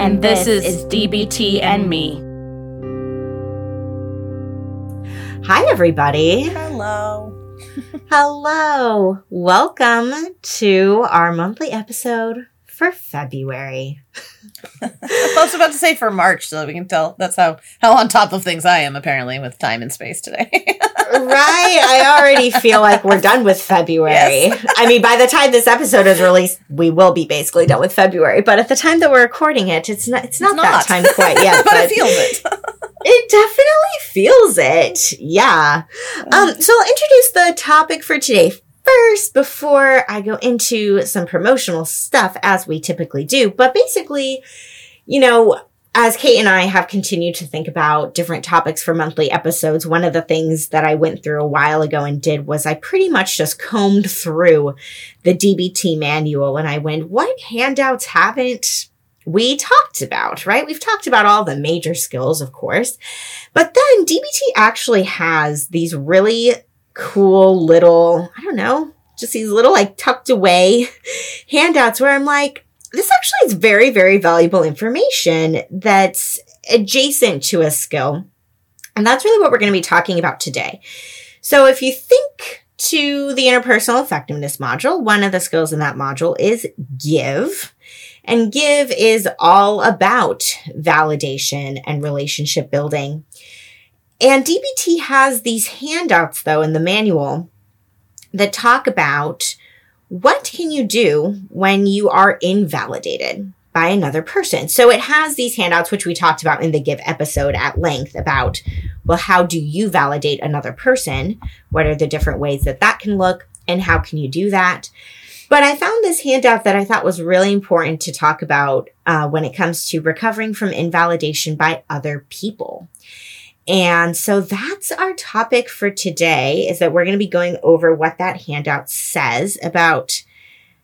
And, this, is DBT and me. Hi, everybody. Hello. Hello. Welcome to our monthly episode for February. I was about to say for March, so we can tell that's how how on top of things I am apparently with time and space today. right. I already feel like we're done with February. Yes. I mean, by the time this episode is released, we will be basically done with February. But at the time that we're recording it, it's not it's not, it's not. that time quite yet. but, but it feels it. it definitely feels it. Yeah. Um, so I'll introduce the topic for today first before I go into some promotional stuff as we typically do. But basically, you know, as Kate and I have continued to think about different topics for monthly episodes, one of the things that I went through a while ago and did was I pretty much just combed through the DBT manual and I went, what handouts haven't we talked about, right? We've talked about all the major skills, of course, but then DBT actually has these really cool little, I don't know, just these little like tucked away handouts where I'm like, this actually is very, very valuable information that's adjacent to a skill. And that's really what we're going to be talking about today. So if you think to the interpersonal effectiveness module, one of the skills in that module is give. And give is all about validation and relationship building. And DBT has these handouts though in the manual that talk about what can you do when you are invalidated by another person. So it has these handouts, which we talked about in the Give episode at length about, well, how do you validate another person? What are the different ways that that can look? And how can you do that? But I found this handout that I thought was really important to talk about uh, when it comes to recovering from invalidation by other people. And so that's our topic for today is that we're going to be going over what that handout says about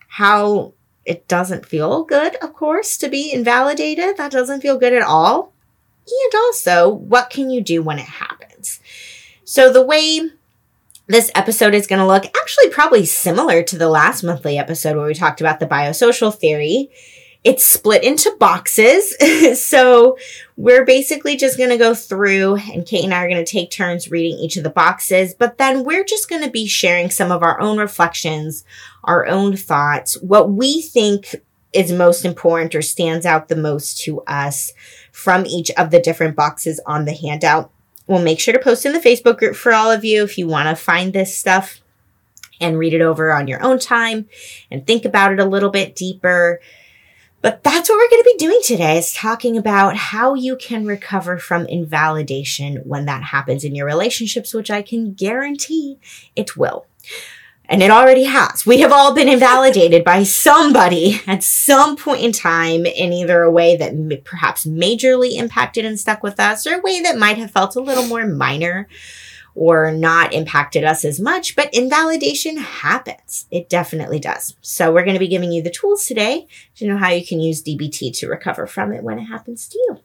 how it doesn't feel good, of course, to be invalidated. That doesn't feel good at all. And also, what can you do when it happens? So the way this episode is going to look actually probably similar to the last monthly episode where we talked about the biosocial theory it's split into boxes. so we're basically just going to go through and Kate and I are going to take turns reading each of the boxes, but then we're just going to be sharing some of our own reflections, our own thoughts, what we think is most important or stands out the most to us from each of the different boxes on the handout. We'll make sure to post in the Facebook group for all of you if you want to find this stuff and read it over on your own time and think about it a little bit deeper. But that's what we're going to be doing today is talking about how you can recover from invalidation when that happens in your relationships, which I can guarantee it will. And it already has. We have all been invalidated by somebody at some point in time in either a way that perhaps majorly impacted and stuck with us or a way that might have felt a little more minor or not impacted us as much, but invalidation happens. It definitely does. So we're going to be giving you the tools today to know how you can use DBT to recover from it when it happens to you.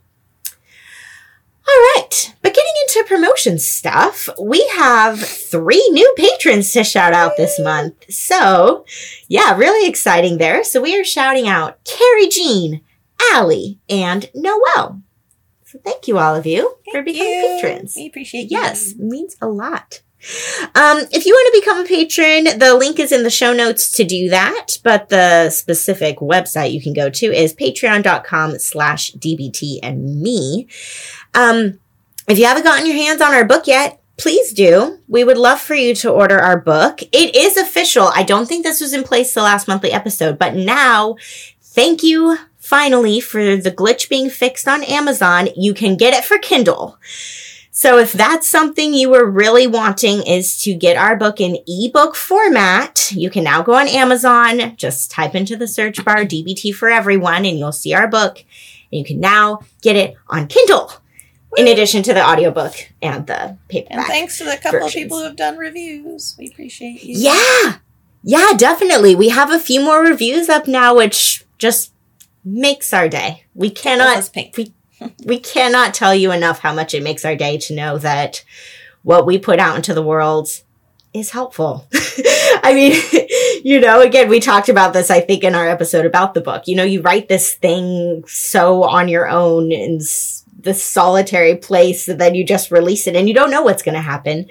All right, but getting into promotion stuff, we have three new patrons to shout out this month. So, yeah, really exciting there. So we are shouting out Carrie Jean, Allie, and Noel. So thank you all of you thank for becoming you. patrons. We appreciate yes, you. Yes, it means a lot. Um, if you want to become a patron, the link is in the show notes to do that, but the specific website you can go to is patreon.com slash dbt and me. Um, if you haven't gotten your hands on our book yet, please do. We would love for you to order our book. It is official. I don't think this was in place the last monthly episode, but now thank you finally, for the glitch being fixed on Amazon, you can get it for Kindle. So if that's something you were really wanting is to get our book in ebook format, you can now go on Amazon, just type into the search bar DBT for everyone and you'll see our book and you can now get it on Kindle in addition to the audiobook and the paperback. And thanks to the couple versions. of people who have done reviews. We appreciate you. Yeah. Yeah, definitely. We have a few more reviews up now, which just makes our day. We cannot we, we cannot tell you enough how much it makes our day to know that what we put out into the world is helpful. I mean, you know, again, we talked about this, I think, in our episode about the book. You know, you write this thing so on your own in this solitary place that then you just release it and you don't know what's going to happen.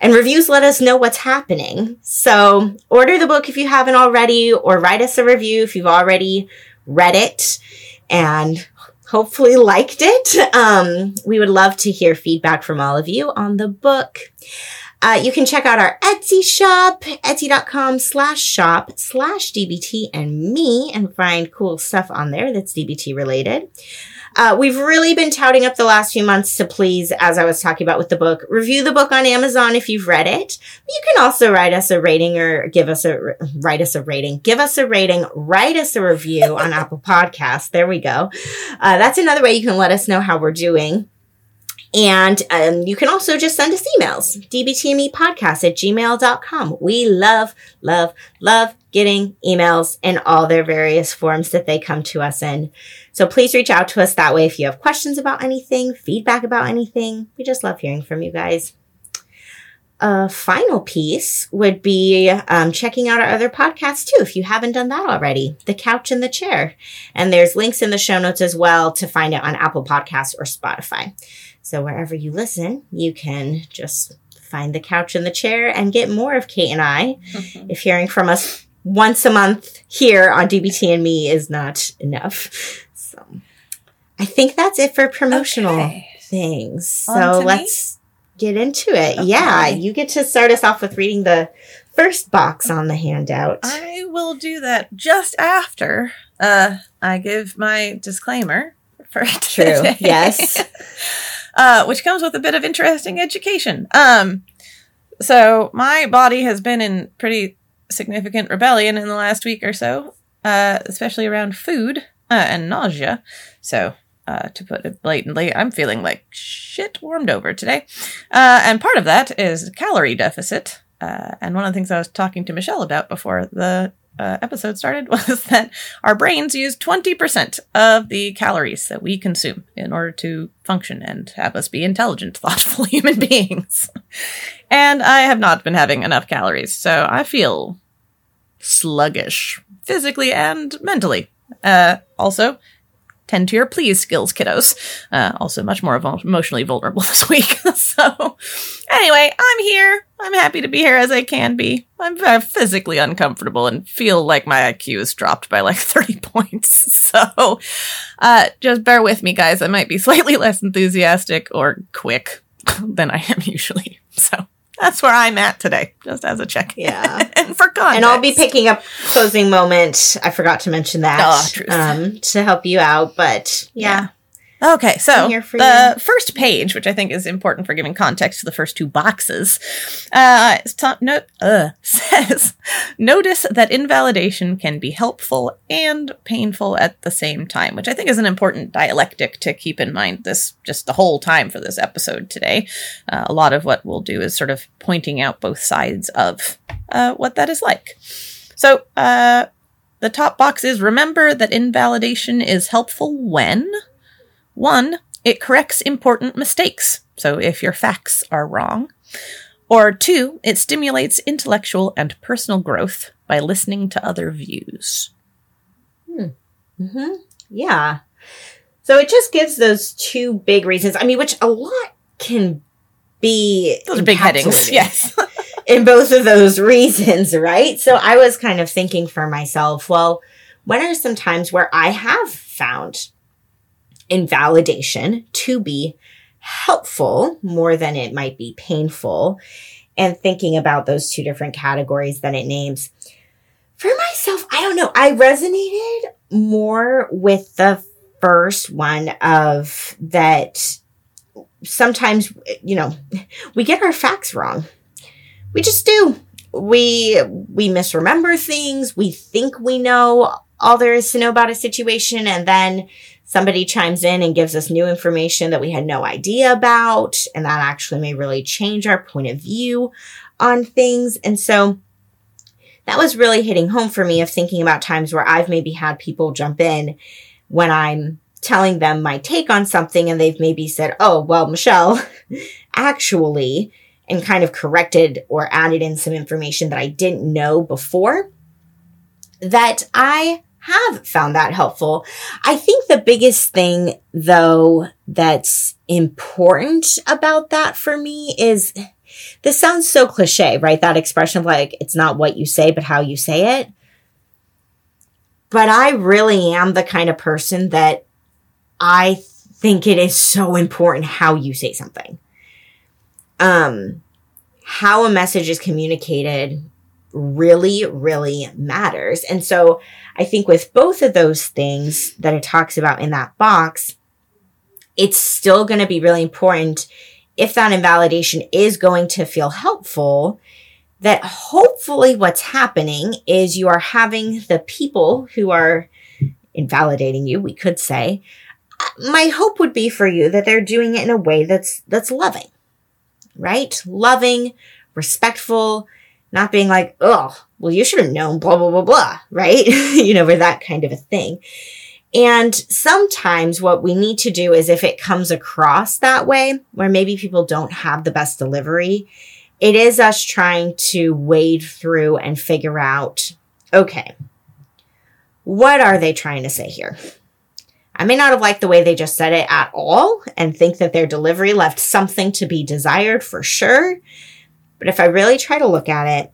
And reviews let us know what's happening. So order the book if you haven't already, or write us a review if you've already read it and hopefully liked it. Um, we would love to hear feedback from all of you on the book. Uh, you can check out our Etsy shop, etsy.com slash shop slash DBT and me and find cool stuff on there that's DBT related. Uh, we've really been touting up the last few months to please, as I was talking about with the book, review the book on Amazon if you've read it. You can also write us a rating or give us a, write us a rating, give us a rating, write us a review on Apple Podcasts. There we go. Uh, that's another way you can let us know how we're doing. And um, you can also just send us emails, dbtmepodcast at gmail.com. We love, love, love getting emails in all their various forms that they come to us in. So please reach out to us that way if you have questions about anything, feedback about anything. We just love hearing from you guys. A final piece would be um, checking out our other podcasts too, if you haven't done that already. The Couch and the Chair. And there's links in the show notes as well to find it on Apple Podcasts or Spotify. So wherever you listen, you can just find the couch and the chair and get more of Kate and I. If hearing from us once a month here on DBT and me is not enough. So I think that's it for promotional Okay. things. So let's get into it. Yeah, you get to start us off with reading the first box on the handout. I will do that just after uh, I give my disclaimer for True. today. Yes. uh, which comes with a bit of interesting education. Um, so my body has been in pretty significant rebellion in the last week or so, uh, especially around food uh, and nausea. So. Uh, to put it blatantly, I'm feeling like shit warmed over today. Uh, and part of that is calorie deficit. Uh, and one of the things I was talking to Michelle about before the uh, episode started was that our brains use 20% of the calories that we consume in order to function and have us be intelligent, thoughtful human beings. and I have not been having enough calories, so I feel sluggish, physically and mentally. Uh, also, tend to your please skills, kiddos. Uh, also, much more emo- emotionally vulnerable this week. so, anyway, I'm here. I'm happy to be here as I can be. I'm very physically uncomfortable and feel like my IQ is dropped by like 30 points. So, uh, just bear with me, guys. I might be slightly less enthusiastic or quick than I am usually. So, that's where I'm at today, just as a check. Yeah. and for context. And I'll be picking up closing moment. I forgot to mention that Oh, um, to help you out, but yeah, Okay, so I'm here for the you. first page, which I think is important for giving context to the first two boxes, uh, ta- no- uh, says, notice that invalidation can be helpful and painful at the same time, which I think is an important dialectic to keep in mind this just the whole time for this episode today. Uh, a lot of what we'll do is sort of pointing out both sides of uh, what that is like. So, uh, the top box is remember that invalidation is helpful when one, it corrects important mistakes. So if your facts are wrong. Or two, it stimulates intellectual and personal growth by listening to other views. hmm yeah. So it just gives those two big reasons. I mean, which a lot can be Those are big headings. Yes. in both of those reasons, right? So I was kind of thinking for myself, well, when are some times where I have found invalidation to be helpful more than it might be painful? And thinking about those two different categories that it names. For myself, I don't know. I resonated more with the first one of that sometimes, you know, we get our facts wrong. We just do. We we misremember things. We think we know all there is to know about a situation and then somebody chimes in and gives us new information that we had no idea about. And that actually may really change our point of view on things. And so that was really hitting home for me of thinking about times where I've maybe had people jump in when I'm telling them my take on something and they've maybe said, Oh, well, Michelle, actually, and kind of corrected or added in some information that I didn't know before that I have found that helpful. I think the biggest thing though that's important about that for me is this sounds so cliche, right? That expression of like, it's not what you say, but how you say it. But I really am the kind of person that I think it is so important how you say something. Um, how a message is communicated really, really matters. And so I think with both of those things that it talks about in that box, it's still going to be really important if that invalidation is going to feel helpful that hopefully what's happening is you are having the people who are invalidating you, we could say, my hope would be for you that they're doing it in a way that's that's loving. Right? Loving, respectful, not being like, oh, well, you should have known, blah, blah, blah, blah, right? you know, for that kind of a thing. And sometimes what we need to do is if it comes across that way, where maybe people don't have the best delivery, it is us trying to wade through and figure out, okay, what are they trying to say here? I may not have liked the way they just said it at all and think that their delivery left something to be desired for sure. But if I really try to look at it,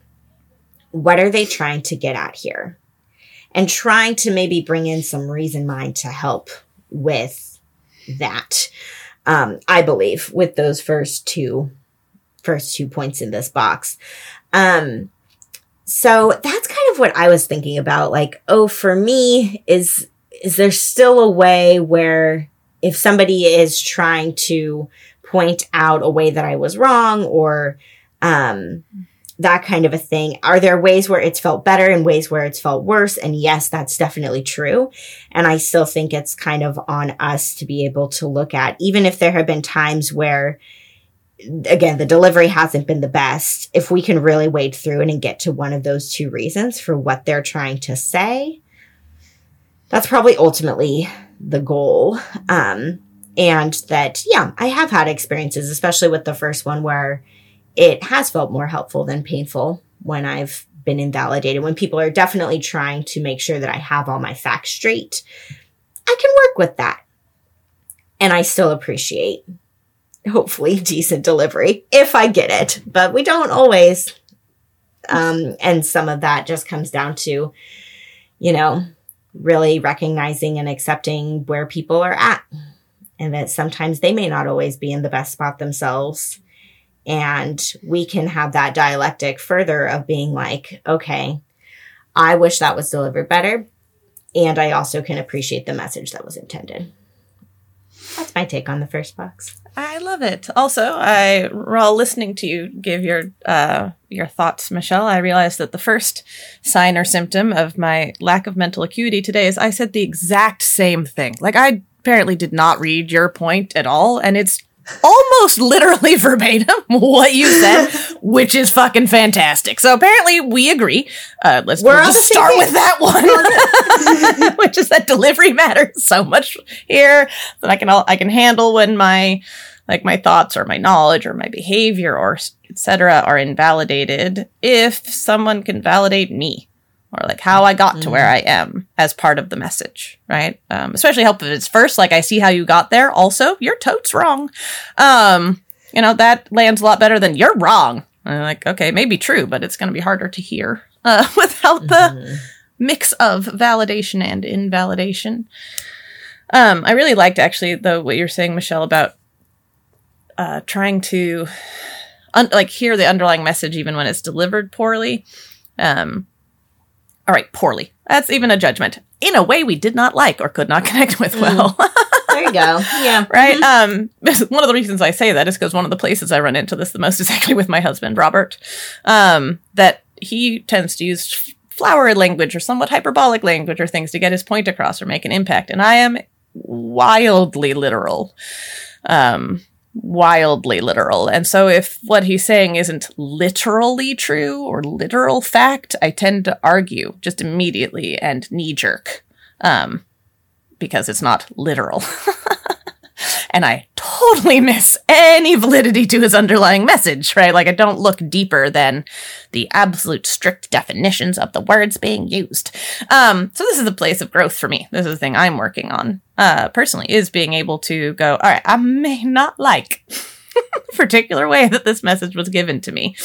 what are they trying to get at here? And trying to maybe bring in some reason mind to help with that. Um, I believe with those first two, first two points in this box. Um, so that's kind of what I was thinking about. Like, oh, for me, is is there still a way where if somebody is trying to point out a way that I was wrong or um, that kind of a thing. Are there ways where it's felt better and ways where it's felt worse? And yes, that's definitely true. And I still think it's kind of on us to be able to look at, even if there have been times where, again, the delivery hasn't been the best, if we can really wade through it and get to one of those two reasons for what they're trying to say, that's probably ultimately the goal. Um, and that, yeah, I have had experiences, especially with the first one where it has felt more helpful than painful when I've been invalidated, when people are definitely trying to make sure that I have all my facts straight. I can work with that. And I still appreciate, hopefully, decent delivery if I get it, but we don't always. Um, and some of that just comes down to, you know, really recognizing and accepting where people are at and that sometimes they may not always be in the best spot themselves and we can have that dialectic further of being like, okay, I wish that was delivered better. And I also can appreciate the message that was intended. That's my take on the first box. I love it. Also, I while listening to you give your uh, your thoughts, Michelle, I realized that the first sign or symptom of my lack of mental acuity today is I said the exact same thing. Like I apparently did not read your point at all, and it's almost literally verbatim what you said, which is fucking fantastic. So apparently we agree. Uh, let's we'll just start with that one, which is that delivery matters so much here that I can all, I can handle when my like my thoughts or my knowledge or my behavior or etc. are invalidated if someone can validate me or like how I got to where mm-hmm. I am as part of the message, right? Um, especially help if it's first, like I see how you got there. Also, you're totes wrong. Um, you know, that lands a lot better than you're wrong. And I'm like, okay, maybe true, but it's going to be harder to hear uh, without the mm-hmm. mix of validation and invalidation. Um, I really liked actually though what you're saying, Michelle, about uh, trying to un- like hear the underlying message even when it's delivered poorly. Um, all right, poorly. That's even a judgment. In a way we did not like or could not connect with well. Mm. there you go. Yeah. right? Um, one of the reasons I say that is because one of the places I run into this the most is actually with my husband, Robert. Um, that he tends to use flowery language or somewhat hyperbolic language or things to get his point across or make an impact. And I am wildly literal. Um, wildly literal. And so if what he's saying isn't literally true or literal fact, I tend to argue just immediately and knee jerk. Um, because it's not literal. and I totally miss any validity to his underlying message, right? Like I don't look deeper than the absolute strict definitions of the words being used. Um, so this is a place of growth for me. This is the thing I'm working on, uh, personally, is being able to go, all right, I may not like the particular way that this message was given to me.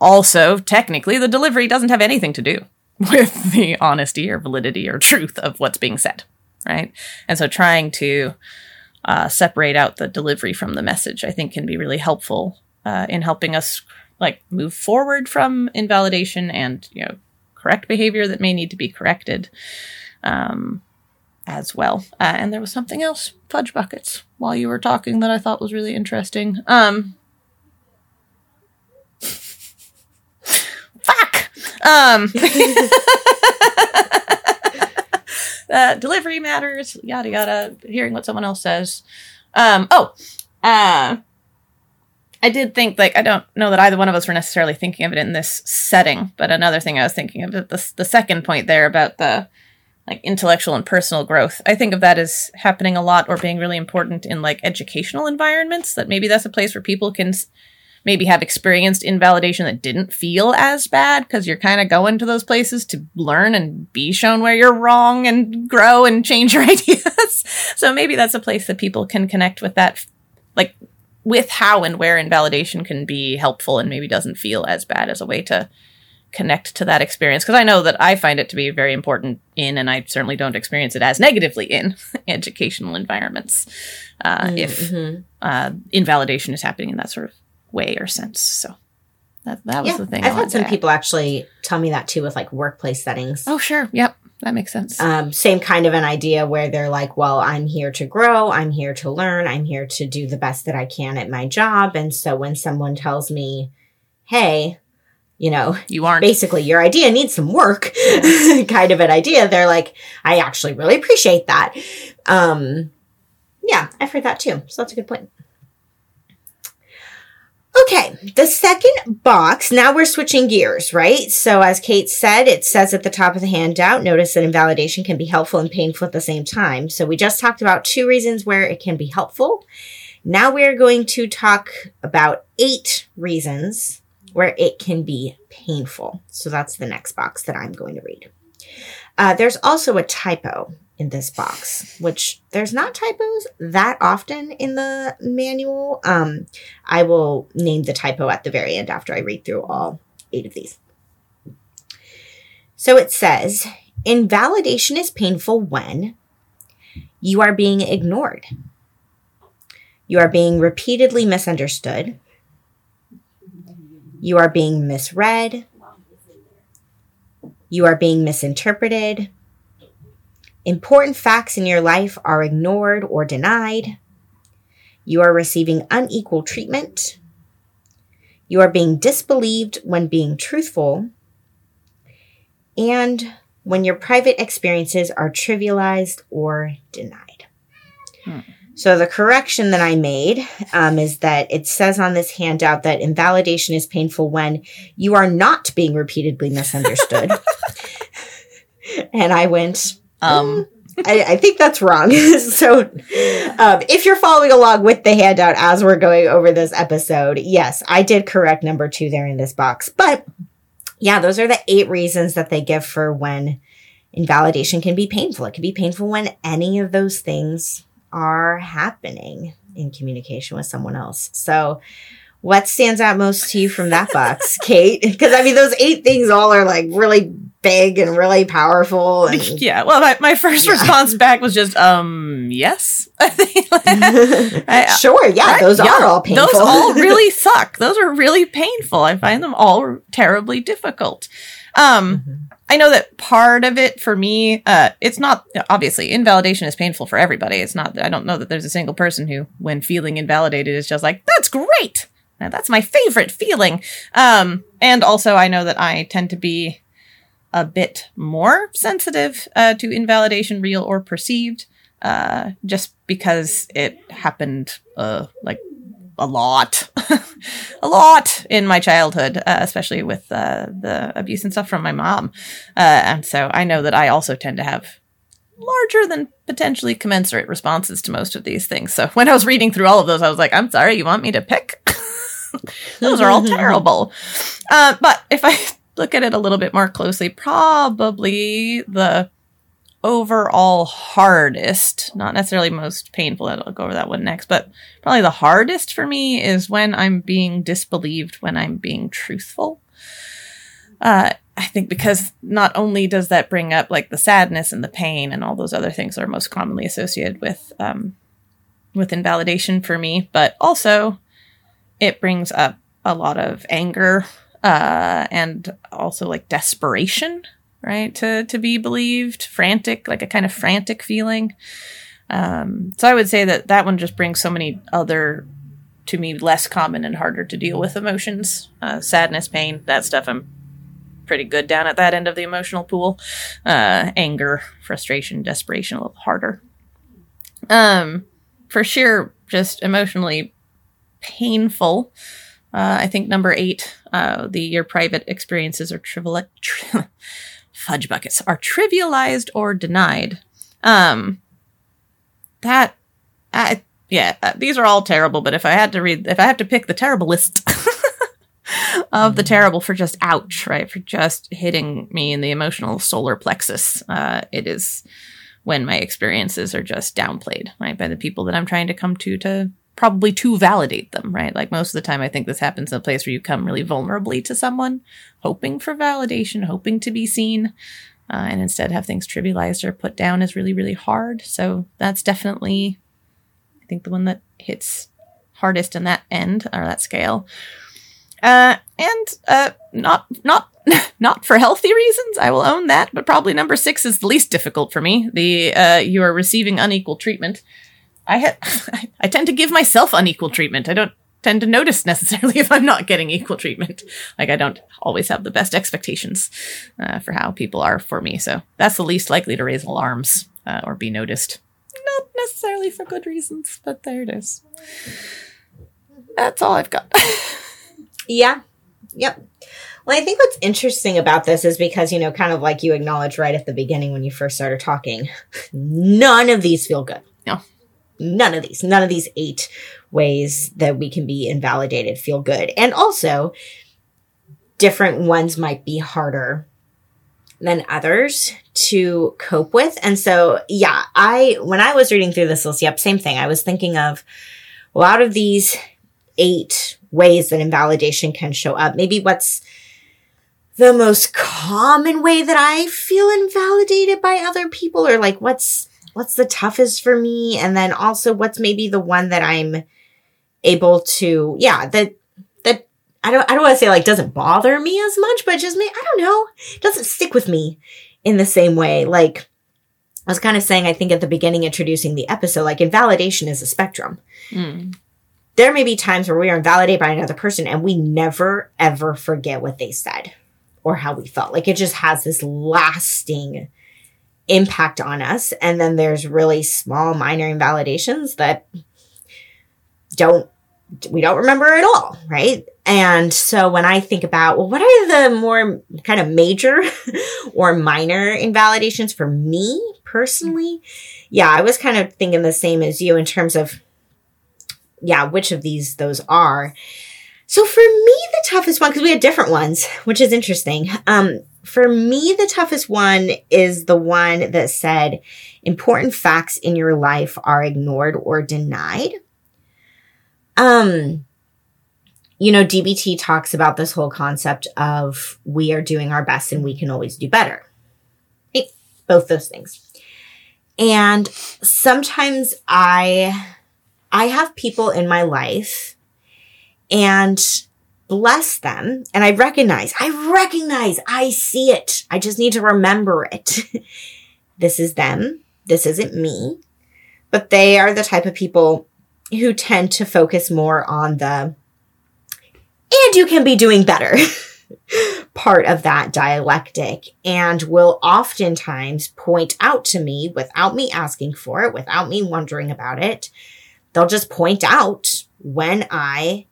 Also, technically, the delivery doesn't have anything to do with the honesty or validity or truth of what's being said, right? And so trying to uh, separate out the delivery from the message, I think, can be really helpful uh, in helping us like move forward from invalidation and you know correct behavior that may need to be corrected um, as well. Uh, and there was something else, fudge buckets, while you were talking that I thought was really interesting. Um, fuck. Um, uh, delivery matters, yada yada. Hearing what someone else says. Um, oh, uh, I did think like I don't know that either one of us were necessarily thinking of it in this setting, but another thing I was thinking of the the second point there about the like intellectual and personal growth. I think of that as happening a lot or being really important in like educational environments. That maybe that's a place where people can maybe have experienced invalidation that didn't feel as bad because you're kind of going to those places to learn and be shown where you're wrong and grow and change your ideas. so maybe that's a place that people can connect with that, like with how and where invalidation can be helpful and maybe doesn't feel as bad as a way to connect to that experience because I know that I find it to be very important in, and I certainly don't experience it as negatively in educational environments. Uh, mm-hmm. If uh, invalidation is happening in that sort of way or sense. So that that was yeah, the thing. I've had some people actually tell me that too with like workplace settings. Oh sure, yep, that makes sense. Um, same kind of an idea where they're like, well, I'm here to grow, I'm here to learn, I'm here to do the best that I can at my job, and so when someone tells me, hey. You know, you aren't basically your idea needs some work, kind of an idea. They're like, I actually really appreciate that. Um, yeah, I've heard that too. So that's a good point. Okay, the second box, now we're switching gears, right? So, as Kate said, it says at the top of the handout, notice that invalidation can be helpful and painful at the same time. So, we just talked about two reasons where it can be helpful. Now we're going to talk about eight reasons where it can be painful. So, that's the next box that I'm going to read. Uh, there's also a typo in this box, which there's not typos that often in the manual. Um, I will name the typo at the very end after I read through all eight of these. So it says, invalidation is painful when you are being ignored. You are being repeatedly misunderstood. You are being misread. You are being misinterpreted Important facts in your life are ignored or denied. You are receiving unequal treatment. You are being disbelieved when being truthful. And when your private experiences are trivialized or denied. Hmm. So the correction that I made um, is that it says on this handout that invalidation is painful when you are not being repeatedly misunderstood. and I went, um, I, I, think that's wrong. so, um, if you're following along with the handout as we're going over this episode, yes, I did correct number two there in this box. But yeah, those are the eight reasons that they give for when invalidation can be painful. It can be painful when any of those things are happening in communication with someone else. So, what stands out most to you from that box, Kate? Because I mean, those eight things all are like really big and really powerful. And, yeah. Well, my, my first yeah. response back was just, um, yes. I, sure. Yeah. Right? Those yeah, are all painful. Those all really suck. Those are really painful. I find them all terribly difficult. Um, mm-hmm. I know that part of it for me, uh, it's not obviously invalidation is painful for everybody. It's not, I don't know that there's a single person who, when feeling invalidated, is just like, that's great. Now, that's my favorite feeling. Um, and also, I know that I tend to be a bit more sensitive uh, to invalidation, real or perceived, uh, just because it happened uh, like a lot, a lot in my childhood, uh, especially with uh, the abuse and stuff from my mom. Uh, and so I know that I also tend to have larger than potentially commensurate responses to most of these things. So when I was reading through all of those, I was like, I'm sorry, you want me to pick? those are all terrible. Uh, but if I look at it a little bit more closely, probably the overall hardest, not necessarily most painful, I'll go over that one next, but probably the hardest for me is when I'm being disbelieved, when I'm being truthful. Uh, I think because not only does that bring up like the sadness and the pain and all those other things that are most commonly associated with um, with invalidation for me, but also it brings up a lot of anger uh, and also like desperation, right? To to be believed, frantic, like a kind of frantic feeling. Um, so I would say that that one just brings so many other to me less common and harder to deal with emotions, uh, sadness, pain, that stuff. I'm pretty good down at that end of the emotional pool. Uh, anger, frustration, desperation, a little harder. Um, for sure, just emotionally painful. Uh, I think number eight, uh, the your private experiences are trivial, tri- fudge buckets are trivialized or denied. Um, that, I, yeah, uh, these are all terrible. But if I had to read, if I have to pick the terrible list of the terrible for just ouch, right? For just hitting me in the emotional solar plexus. Uh, it is when my experiences are just downplayed, right? By the people that I'm trying to come to to probably to validate them, right? Like most of the time, I think this happens in a place where you come really vulnerably to someone, hoping for validation, hoping to be seen, uh, and instead have things trivialized or put down is really, really hard. So that's definitely, I think, the one that hits hardest in that end or that scale. Uh, and uh, not not not for healthy reasons. I will own that, but probably number six is the least difficult for me. The uh, you are receiving unequal treatment. I ha- I tend to give myself unequal treatment. I don't tend to notice necessarily if I'm not getting equal treatment. Like I don't always have the best expectations uh, for how people are for me. So that's the least likely to raise alarms uh, or be noticed. Not necessarily for good reasons, but there it is. That's all I've got. Yeah. Yep. Well, I think what's interesting about this is because, you know, kind of like you acknowledged right at the beginning when you first started talking, none of these feel good. No. None of these, none of these eight ways that we can be invalidated feel good. And also, different ones might be harder than others to cope with. And so, yeah, I, when I was reading through this list, yep, same thing. I was thinking of, well, out of these eight ways that invalidation can show up. Maybe what's the most common way that I feel invalidated by other people or like what's what's the toughest for me and then also what's maybe the one that I'm able to yeah, that that I don't I don't want to say like doesn't bother me as much, but just me I don't know, doesn't stick with me in the same way. Like I was kind of saying I think at the beginning introducing the episode like invalidation is a spectrum. Mm there may be times where we are invalidated by another person and we never ever forget what they said or how we felt. Like it just has this lasting impact on us. And then there's really small, minor invalidations that don't, we don't remember at all, right? And so when I think about, well, what are the more kind of major or minor invalidations for me personally? Yeah, I was kind of thinking the same as you in terms of yeah, which of these those are. So for me, the toughest one, because we had different ones, which is interesting. Um, for me, the toughest one is the one that said important facts in your life are ignored or denied. Um, you know, DBT talks about this whole concept of we are doing our best and we can always do better. Both those things. And sometimes I I have people in my life and bless them. And I recognize, I recognize, I see it. I just need to remember it. this is them. This isn't me. But they are the type of people who tend to focus more on the, and you can be doing better. part of that dialectic and will oftentimes point out to me without me asking for it, without me wondering about it. They'll just point out when I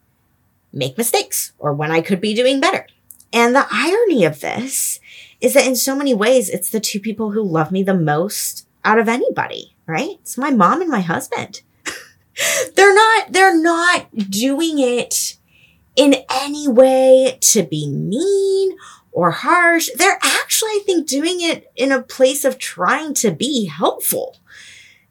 make mistakes or when I could be doing better. And the irony of this is that in so many ways, it's the two people who love me the most out of anybody, right? It's my mom and my husband. they're not, they're not doing it in any way to be mean or harsh. They're actually, I think, doing it in a place of trying to be helpful,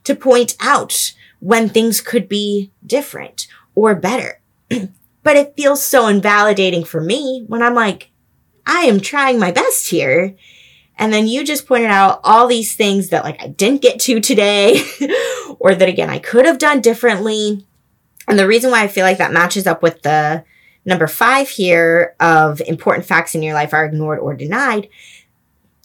to point out when things could be different or better. but it feels so invalidating for me when I'm like, I am trying my best here. And then you just pointed out all these things that like I didn't get to today or that again I could have done differently. And the reason why I feel like that matches up with the number five here of important facts in your life are ignored or denied.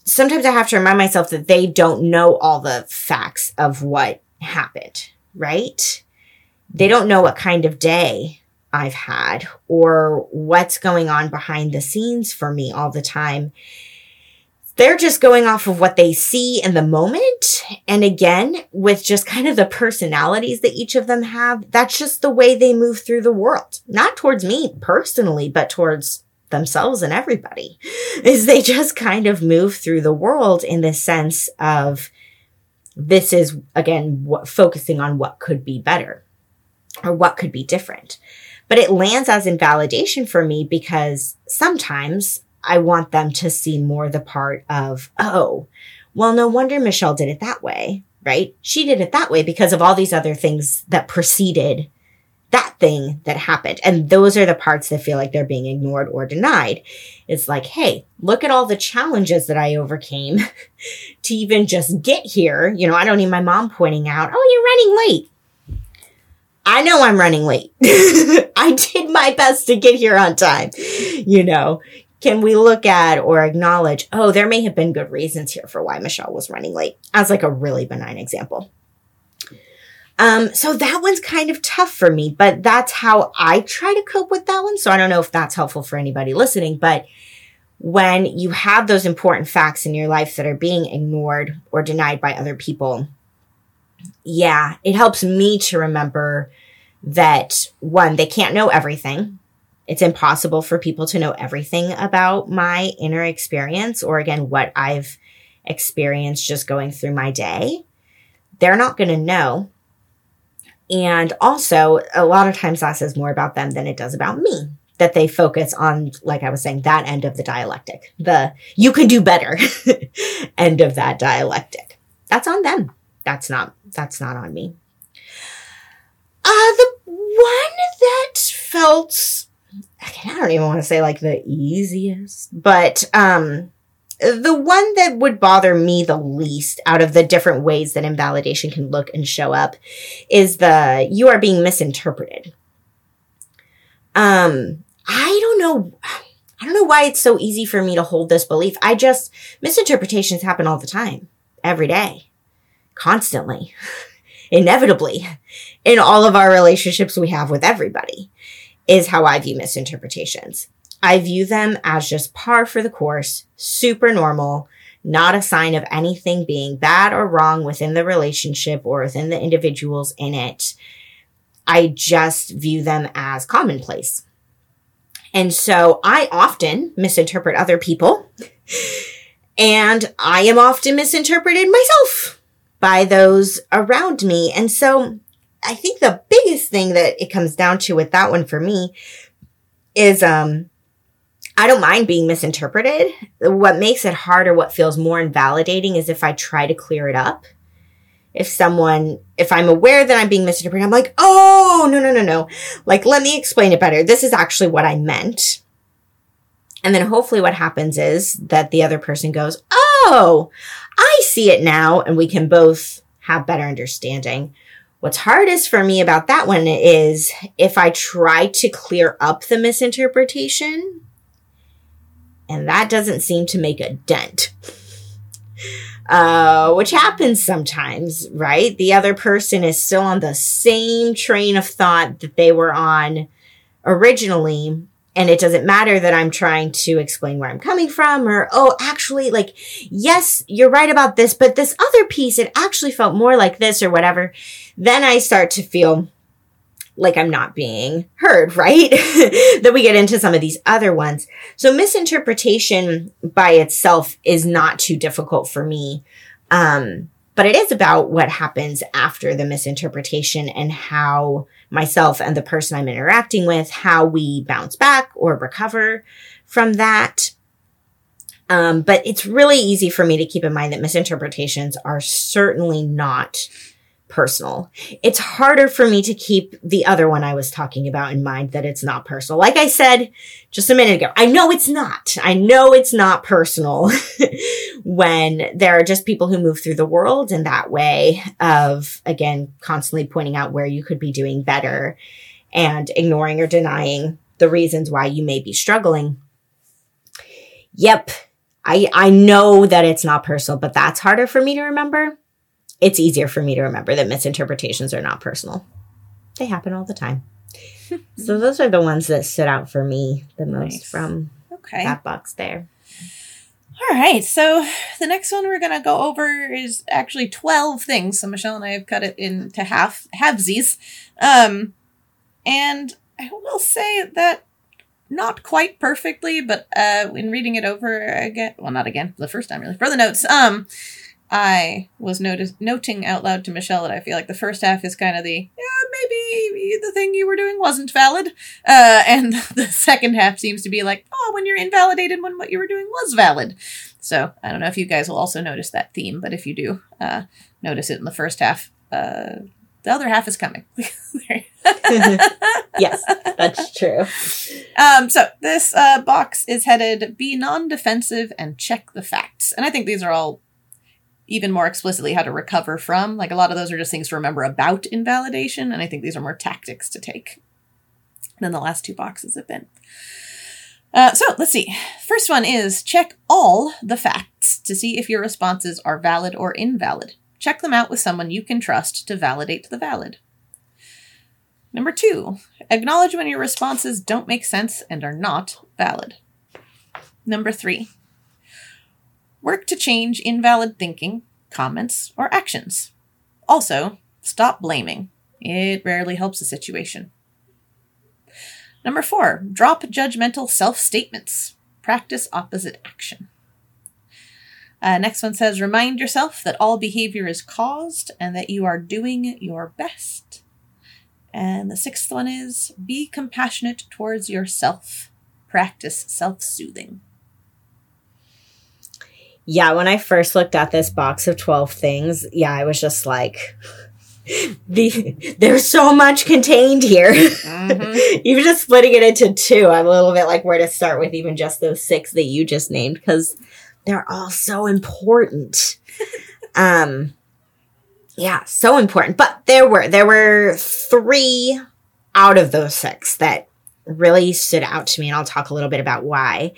Sometimes I have to remind myself that they don't know all the facts of what happened, right? They don't know what kind of day I've had or what's going on behind the scenes for me all the time. They're just going off of what they see in the moment. And again, with just kind of the personalities that each of them have, that's just the way they move through the world. Not towards me personally, but towards themselves and everybody. Is they just kind of move through the world in the sense of this is again what, focusing on what could be better or what could be different. But it lands as invalidation for me because sometimes I want them to see more the part of, oh, well, no wonder Michelle did it that way, right? She did it that way because of all these other things that preceded that thing that happened. And those are the parts that feel like they're being ignored or denied. It's like, hey, look at all the challenges that I overcame to even just get here. You know, I don't need my mom pointing out, oh, you're running late. I know I'm running late. I did my best to get here on time. You know, can we look at or acknowledge, oh, there may have been good reasons here for why Michelle was running late as like a really benign example. Um, so that one's kind of tough for me, but that's how I try to cope with that one. So I don't know if that's helpful for anybody listening, but when you have those important facts in your life that are being ignored or denied by other people, yeah, it helps me to remember that one, they can't know everything. It's impossible for people to know everything about my inner experience or again, what I've experienced just going through my day. They're not going to know. And also, a lot of times that says more about them than it does about me. That they focus on, like I was saying, that end of the dialectic, the you can do better end of that dialectic. That's on them. That's not, that's not on me. Uh, the one that felt, I don't even want to say like the easiest, but, um, the one that would bother me the least out of the different ways that invalidation can look and show up is the you are being misinterpreted. Um, I don't know. I don't know why it's so easy for me to hold this belief. I just, misinterpretations happen all the time, every day, constantly, inevitably in all of our relationships we have with everybody is how I view misinterpretations. I view them as just par for the course, super normal, not a sign of anything being bad or wrong within the relationship or within the individuals in it. I just view them as commonplace. And so I often misinterpret other people and I am often misinterpreted myself by those around me. And so I think the biggest thing that it comes down to with that one for me is, um, I don't mind being misinterpreted. What makes it hard or what feels more invalidating is if I try to clear it up. If someone, if I'm aware that I'm being misinterpreted, I'm like, oh, no, no, no, no. Like, let me explain it better. This is actually what I meant. And then hopefully what happens is that the other person goes, oh, I see it now. And we can both have better understanding. What's hardest for me about that one is if I try to clear up the misinterpretation and that doesn't seem to make a dent. Uh, which happens sometimes, right? The other person is still on the same train of thought that they were on originally. And it doesn't matter that I'm trying to explain where I'm coming from or, oh, actually, like, yes, you're right about this, but this other piece, it actually felt more like this or whatever. Then I start to feel like I'm not being heard, right? then we get into some of these other ones. So misinterpretation by itself is not too difficult for me. Um, but it is about what happens after the misinterpretation and how myself and the person I'm interacting with, how we bounce back or recover from that. Um, but it's really easy for me to keep in mind that misinterpretations are certainly not personal. It's harder for me to keep the other one I was talking about in mind that it's not personal. Like I said just a minute ago, I know it's not. I know it's not personal when there are just people who move through the world in that way of, again, constantly pointing out where you could be doing better and ignoring or denying the reasons why you may be struggling. Yep. I, I know that it's not personal, but that's harder for me to remember it's easier for me to remember that misinterpretations are not personal. They happen all the time. so those are the ones that stood out for me the most nice. from okay. that box there. All right, so the next one we're going to go over is actually 12 things. So Michelle and I have cut it into half halvesies. Um, and I will say that not quite perfectly, but uh, in reading it over again, well, not again, the first time really, for the notes, um, I was notice- noting out loud to Michelle that I feel like the first half is kind of the, yeah, maybe the thing you were doing wasn't valid. Uh, and the second half seems to be like, oh, when you're invalidated when what you were doing was valid. So I don't know if you guys will also notice that theme, but if you do, uh, notice it in the first half. Uh, the other half is coming. yes, that's true. Um, so this uh, box is headed "Be non-defensive and check the facts," and I think these are all even more explicitly how to recover from. Like a lot of those are just things to remember about invalidation, and I think these are more tactics to take than the last two boxes have been. Uh, so let's see. First one is check all the facts to see if your responses are valid or invalid. Check them out with someone you can trust to validate the valid. Number two, acknowledge when your responses don't make sense and are not valid. Number three, Work to change invalid thinking, comments, or actions. Also, stop blaming. It rarely helps a situation. Number four, drop judgmental self statements. Practice opposite action. Uh, next one says remind yourself that all behavior is caused and that you are doing your best. And the sixth one is be compassionate towards yourself. Practice self soothing yeah, when I first looked at this box of 12 things, yeah, I was just like, the, there's so much contained here. Mm-hmm. even just splitting it into two, I'm a little bit like where to start with even just those six that you just named because they're all so important. um, yeah, so important. But there were there were three out of those six that really stood out to me, and I'll talk a little bit about why.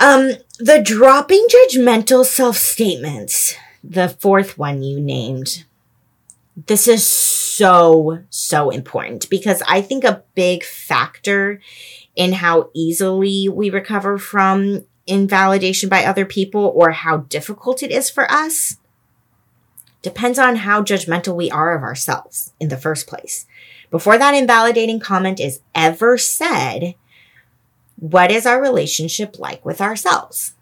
Um, the dropping judgmental self statements, the fourth one you named, this is so, so important because I think a big factor in how easily we recover from invalidation by other people or how difficult it is for us depends on how judgmental we are of ourselves in the first place. Before that invalidating comment is ever said, what is our relationship like with ourselves?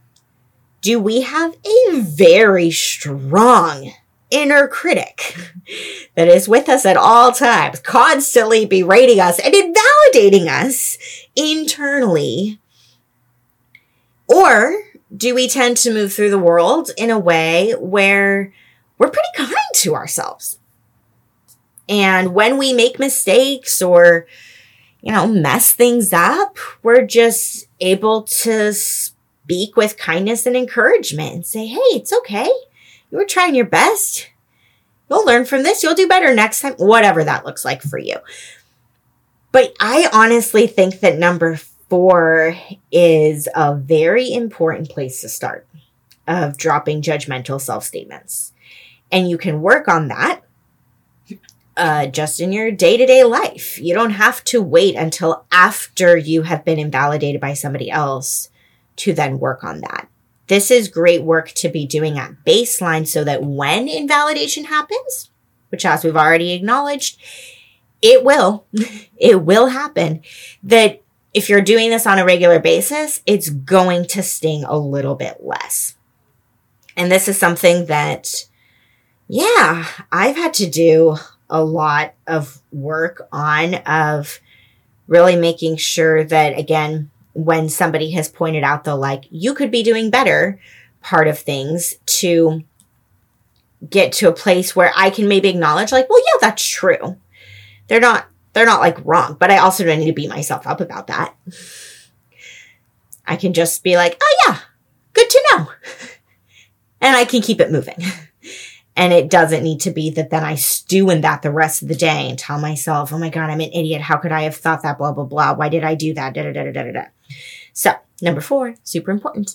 Do we have a very strong inner critic that is with us at all times, constantly berating us and invalidating us internally? Or do we tend to move through the world in a way where we're pretty kind to ourselves? And when we make mistakes or you know, mess things up. We're just able to speak with kindness and encouragement and say, Hey, it's okay. You were trying your best. You'll learn from this. You'll do better next time, whatever that looks like for you. But I honestly think that number four is a very important place to start of dropping judgmental self statements. And you can work on that uh, just in your day to day life. You don't have to wait until after you have been invalidated by somebody else to then work on that. This is great work to be doing at baseline so that when invalidation happens, which as we've already acknowledged, it will, it will happen, that if you're doing this on a regular basis, it's going to sting a little bit less. And this is something that, yeah, I've had to do a lot of work on of really making sure that again, when somebody has pointed out the like, you could be doing better part of things to get to a place where I can maybe acknowledge like, well, yeah, that's true. They're not, they're not like wrong, but I also don't need to beat myself up about that. I can just be like, oh yeah, good to know. and I can keep it moving. and it doesn't need to be that then I stew in that the rest of the day and tell myself, oh my God, I'm an idiot. How could I have thought that? Blah, blah, blah. Why did I do that? Da, da, da, da, da, da. So, number four, super important.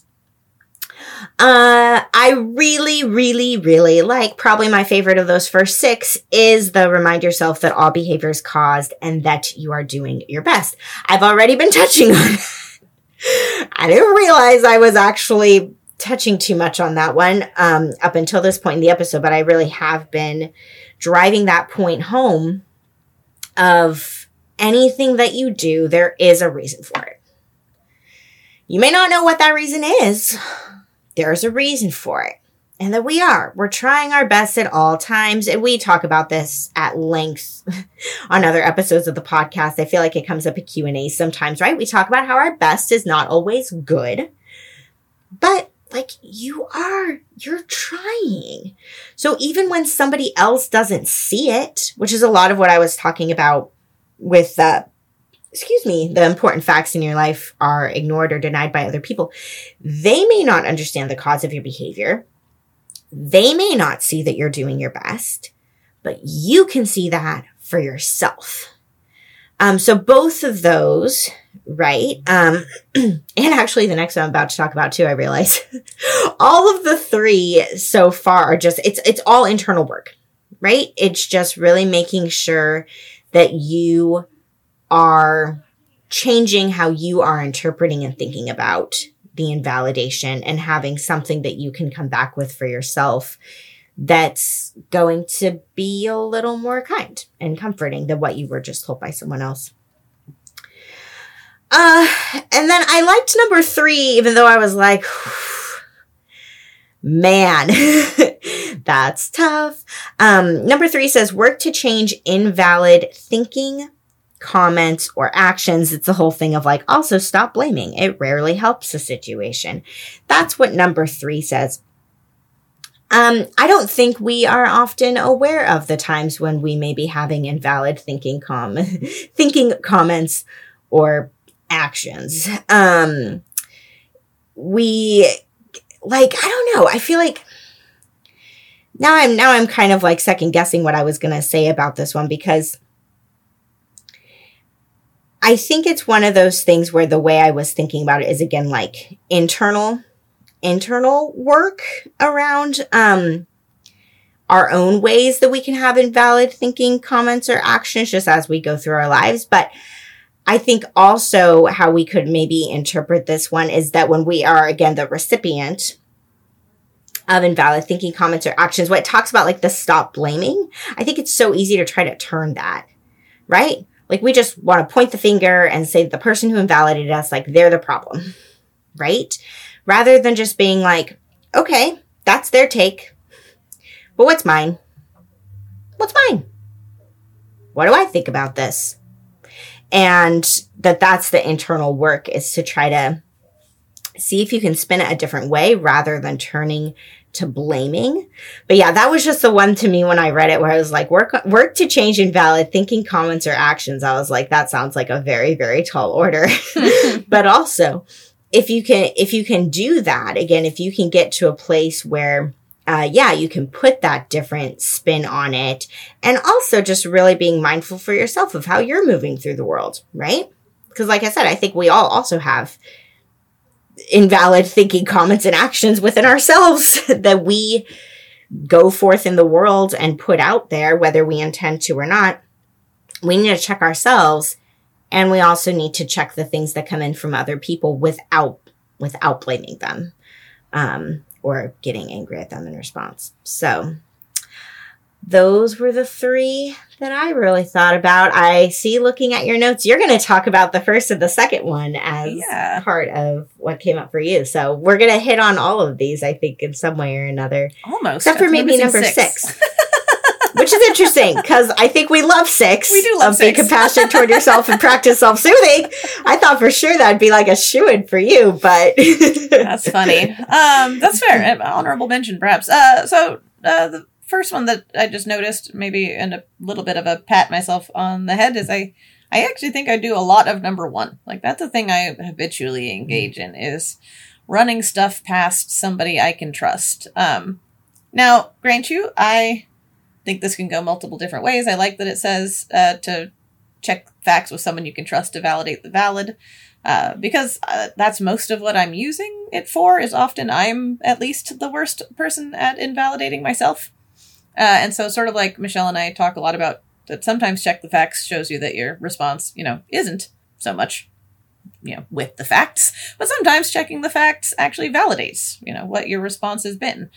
Uh, I really, really, really like probably my favorite of those first six is the remind yourself that all behavior is caused and that you are doing your best. I've already been touching on I didn't realize I was actually touching too much on that one um, up until this point in the episode, but I really have been driving that point home of anything that you do, there is a reason for it. You may not know what that reason is. There's a reason for it. And that we are. We're trying our best at all times. And we talk about this at length on other episodes of the podcast. I feel like it comes up at Q&A sometimes, right? We talk about how our best is not always good. But like you are, you're trying. So even when somebody else doesn't see it, which is a lot of what I was talking about with uh, excuse me, the important facts in your life are ignored or denied by other people, they may not understand the cause of your behavior. They may not see that you're doing your best, but you can see that for yourself. Um, so both of those, right? Um, and actually the next one I'm about to talk about too, I realize all of the three so far are just, it's, it's all internal work, right? It's just really making sure that you are changing how you are interpreting and thinking about the invalidation and having something that you can come back with for yourself that's going to be a little more kind and comforting than what you were just told by someone else. Uh, and then I liked number three, even though I was like, man, that's tough. Um, number three says work to change invalid thinking, comments, or actions. It's the whole thing of like, also stop blaming. It rarely helps the situation. That's what number three says. Um, I don't think we are often aware of the times when we may be having invalid thinking com thinking comments or actions. Um, we like I don't know. I feel like now I'm now I'm kind of like second guessing what I was going to say about this one because I think it's one of those things where the way I was thinking about it is again like internal internal work around um, our own ways that we can have invalid thinking, comments, or actions just as we go through our lives. But I think also how we could maybe interpret this one is that when we are, again, the recipient of invalid thinking, comments, or actions, what it talks about, like the stop blaming, I think it's so easy to try to turn that, right? Like we just want to point the finger and say the person who invalidated us, like they're the problem, right? rather than just being like, okay, that's their take. But what's mine? What's mine? What do I think about this? And that that's the internal work is to try to see if you can spin it a different way rather than turning to blaming. But yeah, that was just the one to me when I read it where I was like, work, work to change invalid thinking, comments, or actions. I was like, that sounds like a very, very tall order. but also, if you can if you can do that again if you can get to a place where uh, yeah, you can put that different spin on it. And also just really being mindful for yourself of how you're moving through the world, right? Because, like I said, I think we all also have invalid thinking, comments, and actions within ourselves that we go forth in the world and put out there, whether we intend to or not, we need to check ourselves and we also need to check the things that come in from other people without without blaming them um, or getting angry at them in response. So those were the three that I really thought about. I see looking at your notes, you're going to talk about the first and the second one as Yeah. part of what came up for you. So we're going to hit on all of these, I think, in some way or another, Almost. except for maybe number six. Which is interesting because I think we love six. We do love of being compassionate toward yourself and practice self soothing. I thought for sure that'd be like a shoe in for you, but That's funny. Um, that's fair. Honorable mention, perhaps. Uh, so uh, the first one that I just noticed, maybe and a little bit of a pat myself on the head, is I I actually think I do a lot of number one. Like that's a thing I habitually engage in is running stuff past somebody I can trust. Um, now, grant you, I think this can go multiple different ways. I like that it says uh, to check facts with someone you can trust to validate the valid uh, because uh, that's most of what I'm using it for. Is often I'm at least the worst person at invalidating myself, uh, and so sort of like Michelle and I talk a lot about that. Sometimes check the facts shows you that your response, you know, isn't so much, you know, with the facts, but sometimes checking the facts actually validates, you know, what your response has been.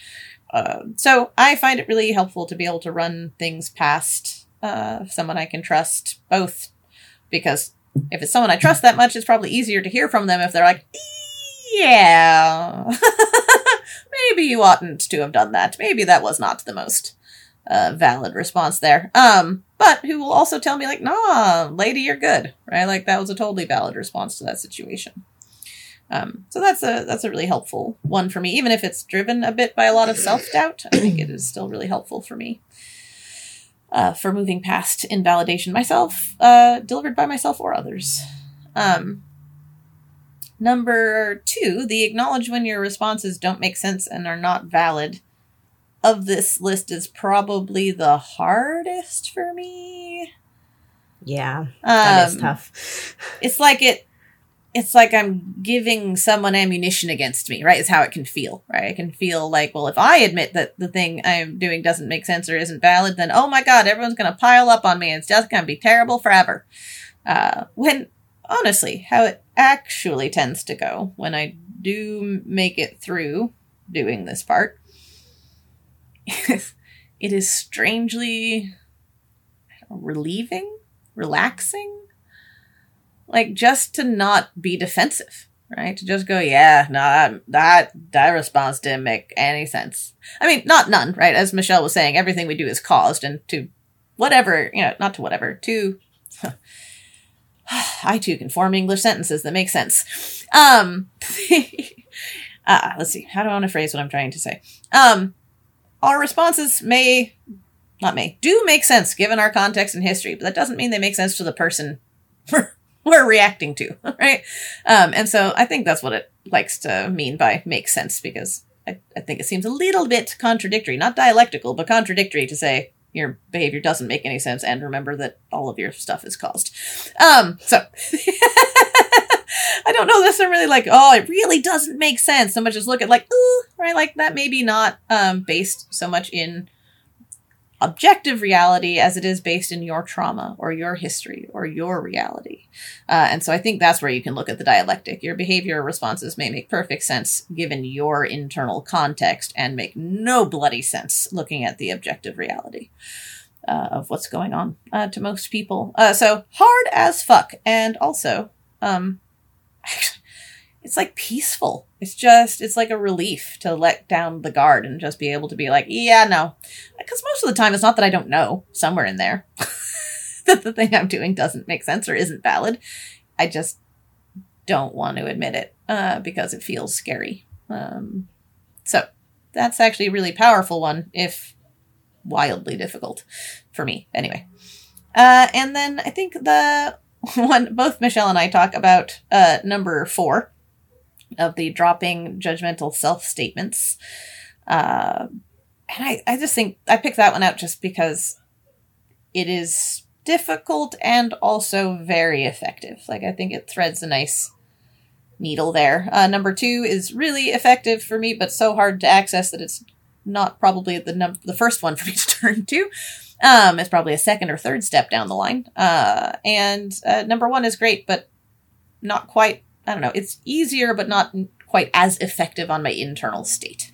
Uh, so I find it really helpful to be able to run things past uh, someone I can trust, both because if it's someone I trust that much, it's probably easier to hear from them if they're like, yeah, maybe you oughtn't to have done that. Maybe that was not the most uh, valid response there. Um, but who will also tell me like, nah, lady, you're good, right? Like that was a totally valid response to that situation. Um, so that's a that's a really helpful one for me, even if it's driven a bit by a lot of self doubt. I think it is still really helpful for me uh, for moving past invalidation myself, uh, delivered by myself or others. Um, number two, the acknowledge when your responses don't make sense and are not valid. Of this list is probably the hardest for me. yeah, that is Um, tough. it's like it it's like i'm giving someone ammunition against me right? Is how it can feel right? I can feel like well if i admit that the thing i'm doing doesn't make sense or isn't valid then oh my god everyone's going to pile up on me and it's just going to be terrible forever. Uh, when honestly how it actually tends to go when i do make it through doing this part it is strangely relieving relaxing like just to not be defensive right? To just go yeah no that that that response didn't make any sense. I mean not none right? As michelle was saying everything we do is caused and to whatever you know not to whatever to i too can form english sentences that make sense. Um uh, let's see how do i want to phrase what i'm trying to say? Um our responses may not may do make sense given our context and history but that doesn't mean they make sense to the person we're reacting to, right? Um, and so I think that's what it likes to mean by make sense because I, I think it seems a little bit contradictory, not dialectical, but contradictory to say your behavior doesn't make any sense and remember that all of your stuff is caused. Um, so I don't know this. I'm really like, oh, it really doesn't make sense. So much as look at like, ooh, right? Like that maybe not um, based so much in objective reality as it is based in your trauma or your history or your reality. Uh, and so I think that's where you can look at the dialectic. Your behavior responses may make perfect sense given your internal context and make no bloody sense looking at the objective reality. Uh, of what's going on uh, to most people. Uh, so hard as fuck. And also, um, it's like peaceful. It's just, it's like a relief to let down the guard and just be able to be like, yeah, no. Because most of the time, it's not that I don't know somewhere in there that the thing I'm doing doesn't make sense or isn't valid. I just don't want to admit it uh, because it feels scary. Um, so that's actually a really powerful one, if wildly difficult for me, anyway. Uh, and then I think the one both Michelle and I talk about uh, number four of the dropping judgmental self statements. Uh, and I, I just think I picked that one out just because it is difficult and also very effective. Like, I think it threads a nice needle there. Uh, number two is really effective for me, but so hard to access that it's not probably the num- the first one for me to turn to. Um, it's probably a second or third step down the line. Uh, and uh, number one is great, but not quite. I don't know. It's easier, but not quite as effective on my internal state.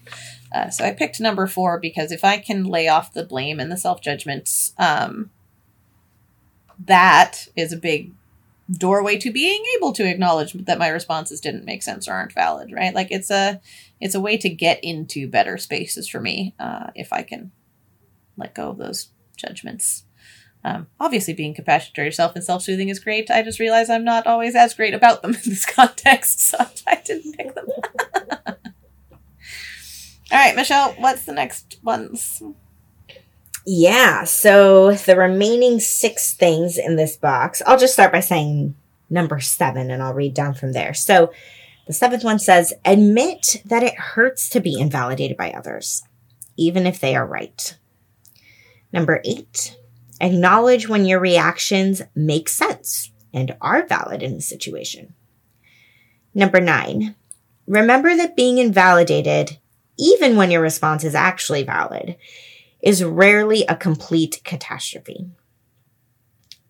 Uh, so I picked number four because if I can lay off the blame and the self judgments, um, that is a big doorway to being able to acknowledge that my responses didn't make sense or aren't valid. Right? Like it's a it's a way to get into better spaces for me uh, if I can let go of those judgments. Um, obviously, being compassionate to yourself and self soothing is great. I just realize I'm not always as great about them in this context, so I didn't pick them. All right, Michelle, what's the next ones? Yeah, so the remaining six things in this box, I'll just start by saying number seven and I'll read down from there. So the seventh one says, admit that it hurts to be invalidated by others, even if they are right. Number eight, acknowledge when your reactions make sense and are valid in the situation. Number nine, remember that being invalidated even when your response is actually valid, is rarely a complete catastrophe.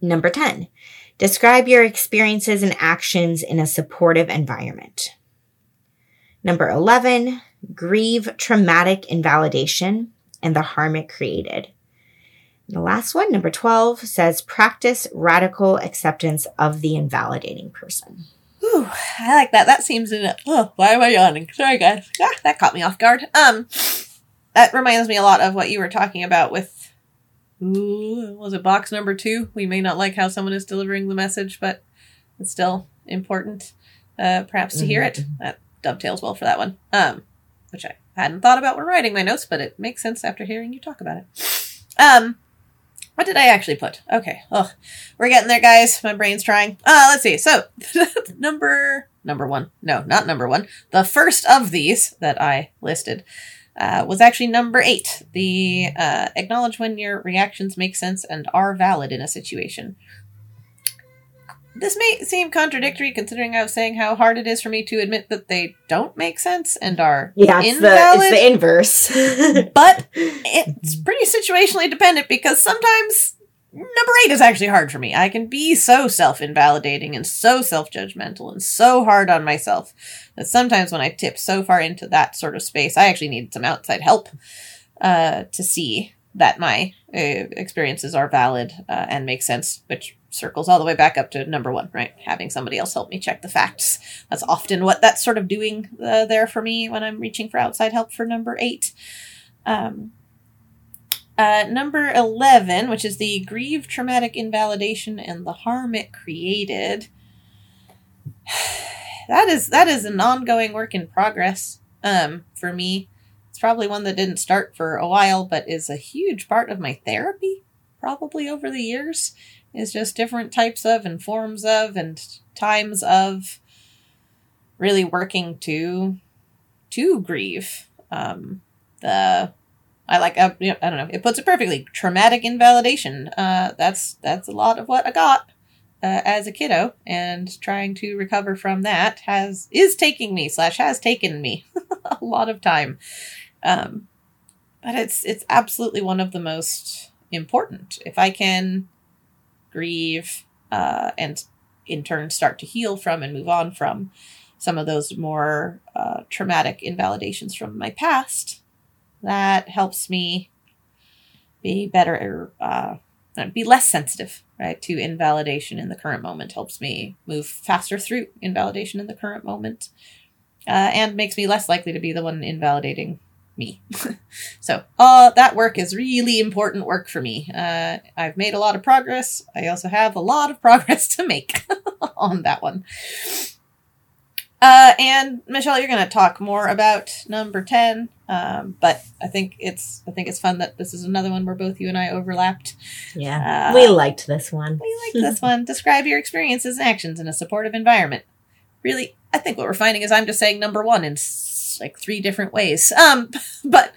Number 10, describe your experiences and actions in a supportive environment. Number 11, grieve traumatic invalidation and the harm it created. The last one, number 12, says practice radical acceptance of the invalidating person. Ooh, I like that. That seems in it. Oh, why am I yawning? Sorry, guys. Ah, that caught me off guard. Um, that reminds me a lot of what you were talking about with. Ooh, was it box number two? We may not like how someone is delivering the message, but it's still important, uh, perhaps to hear it. Mm-hmm. That dovetails well for that one. Um, which I hadn't thought about when writing my notes, but it makes sense after hearing you talk about it. Um, what did I actually put? Okay. Oh, we're getting there, guys. My brain's trying. Uh, let's see. So, number number one. No, not number one. The first of these that I listed uh, was actually number eight. The uh, acknowledge when your reactions make sense and are valid in a situation. This may seem contradictory considering I was saying how hard it is for me to admit that they don't make sense and are Yeah, it's, the, invalid it's the inverse. but it's pretty situationally dependent because sometimes number eight is actually hard for me. I can be so self invalidating and so self judgmental and so hard on myself that sometimes when I tip so far into that sort of space, I actually need some outside help uh, to see that my uh, experiences are valid uh, and make sense, which circles all the way back up to number one, right? Having somebody else help me check the facts. That's often what that's sort of doing uh, there for me when I'm reaching for outside help for number eight. Um, uh, number 11, which is the grieve traumatic invalidation and the harm it created. That is that is an ongoing work in progress um, for me. It's probably one that didn't start for a while, but is a huge part of my therapy, probably over the years. Is just different types of and forms of and times of really working to to grieve. Um, the I like uh, you know, I don't know. It puts it perfectly. Traumatic invalidation. Uh, that's that's a lot of what I got uh, as a kiddo, and trying to recover from that has is taking me slash has taken me a lot of time. Um, but it's it's absolutely one of the most important. If I can grieve uh, and in turn start to heal from and move on from some of those more uh, traumatic invalidations from my past, that helps me be better, uh, be less sensitive, right, to invalidation in the current moment. Helps me move faster through invalidation in the current moment, uh, and makes me less likely to be the one invalidating me. so, uh, that work is really important work for me. Uh, I've made a lot of progress. I also have a lot of progress to make on that one. Uh, and Michelle, you're going to talk more about number ten, um, but I think it's I think it's fun that this is another one where both you and I overlapped. yeah, Uh, we liked this one. We liked this one. Describe your experiences and actions in a supportive environment. Really, I think what we're finding is I'm just saying number one in s- like three different ways. Um, but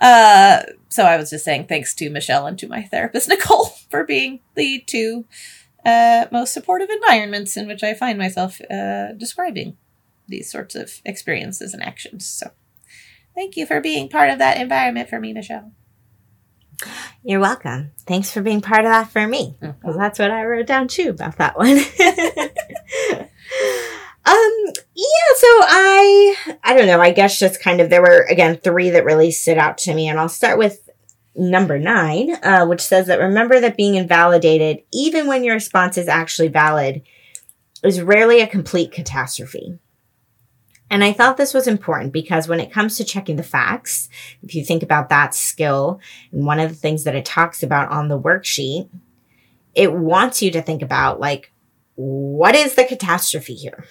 uh, so I was just saying thanks to Michelle and to my therapist Nicole for being the two uh, most supportive environments in which I find myself uh, describing these sorts of experiences and actions. So Thank you for being part of that environment for me, Michelle. You're welcome. Thanks for being part of that for me. Because Mhm. that's what I wrote down too about that one. um, yeah, so I I don't know, I guess just kind of there were again three that really stood out to me, and I'll start with number nine, uh, which says that remember that being invalidated, even when your response is actually valid, is rarely a complete catastrophe. And I thought this was important because when it comes to checking the facts, if you think about that skill, and one of the things that it talks about on the worksheet, it wants you to think about like, what is the catastrophe here?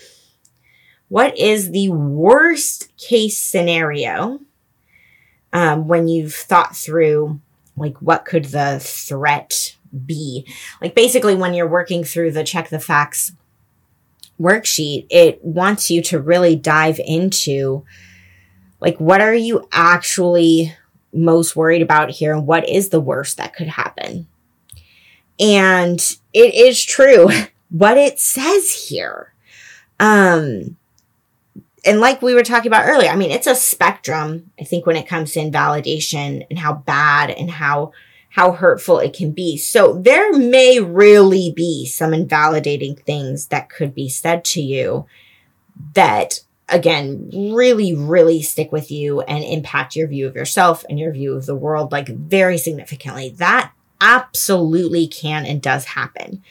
What is the worst case scenario um, when you've thought through like what could the threat be? Like basically when you're working through the check the facts worksheet, it wants you to really dive into like what are you actually most worried about here and what is the worst that could happen. And it is true what it says here. Um and like we were talking about earlier, I mean, it's a spectrum, I think, when it comes to invalidation and how bad and how how hurtful it can be. So there may really be some invalidating things that could be said to you that again really really stick with you and impact your view of yourself and your view of the world like very significantly. That absolutely can and does happen.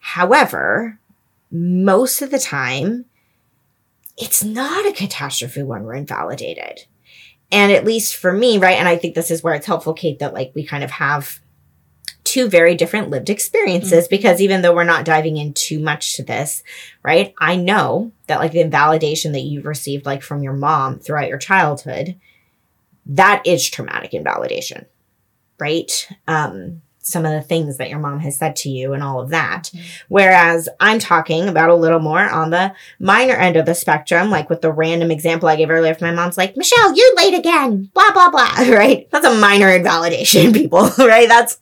However, most of the time it's not a catastrophe when we're invalidated. And at least for me, right? And I think this is where it's helpful, Kate, that like we kind of have two very different lived experiences because even though we're not diving in too much to this, right? I know that like the invalidation that you've received like from your mom throughout your childhood, that is traumatic invalidation, right? Um, some of the things that your mom has said to you and all of that. Whereas I'm talking about a little more on the minor end of the spectrum, like with the random example I gave earlier. If my mom's like, Michelle, you're late again, blah, blah, blah, right? That's a minor invalidation, people, right? That's,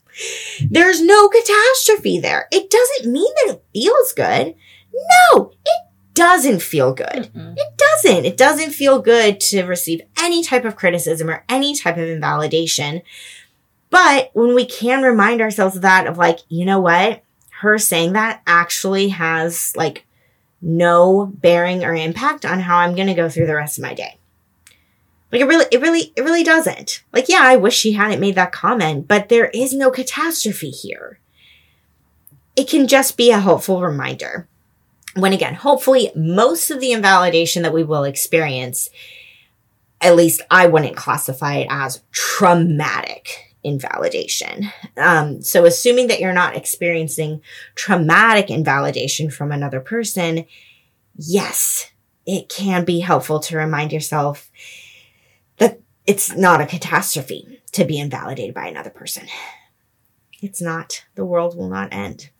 there's no catastrophe there. It doesn't mean that it feels good. No, it doesn't feel good. Mhm. It doesn't. It doesn't feel good to receive any type of criticism or any type of invalidation. But when we can remind ourselves of that, of like, you know what? Her saying that actually has like no bearing or impact on how I'm going to go through the rest of my day. Like it really, it really, it really doesn't. Like, yeah, I wish she hadn't made that comment, but there is no catastrophe here. It can just be a hopeful reminder. When again, hopefully most of the invalidation that we will experience, at least I wouldn't classify it as traumatic invalidation. Um, so assuming that you're not experiencing traumatic invalidation from another person, yes, it can be helpful to remind yourself that it's not a catastrophe to be invalidated by another person. It's not. The world will not end.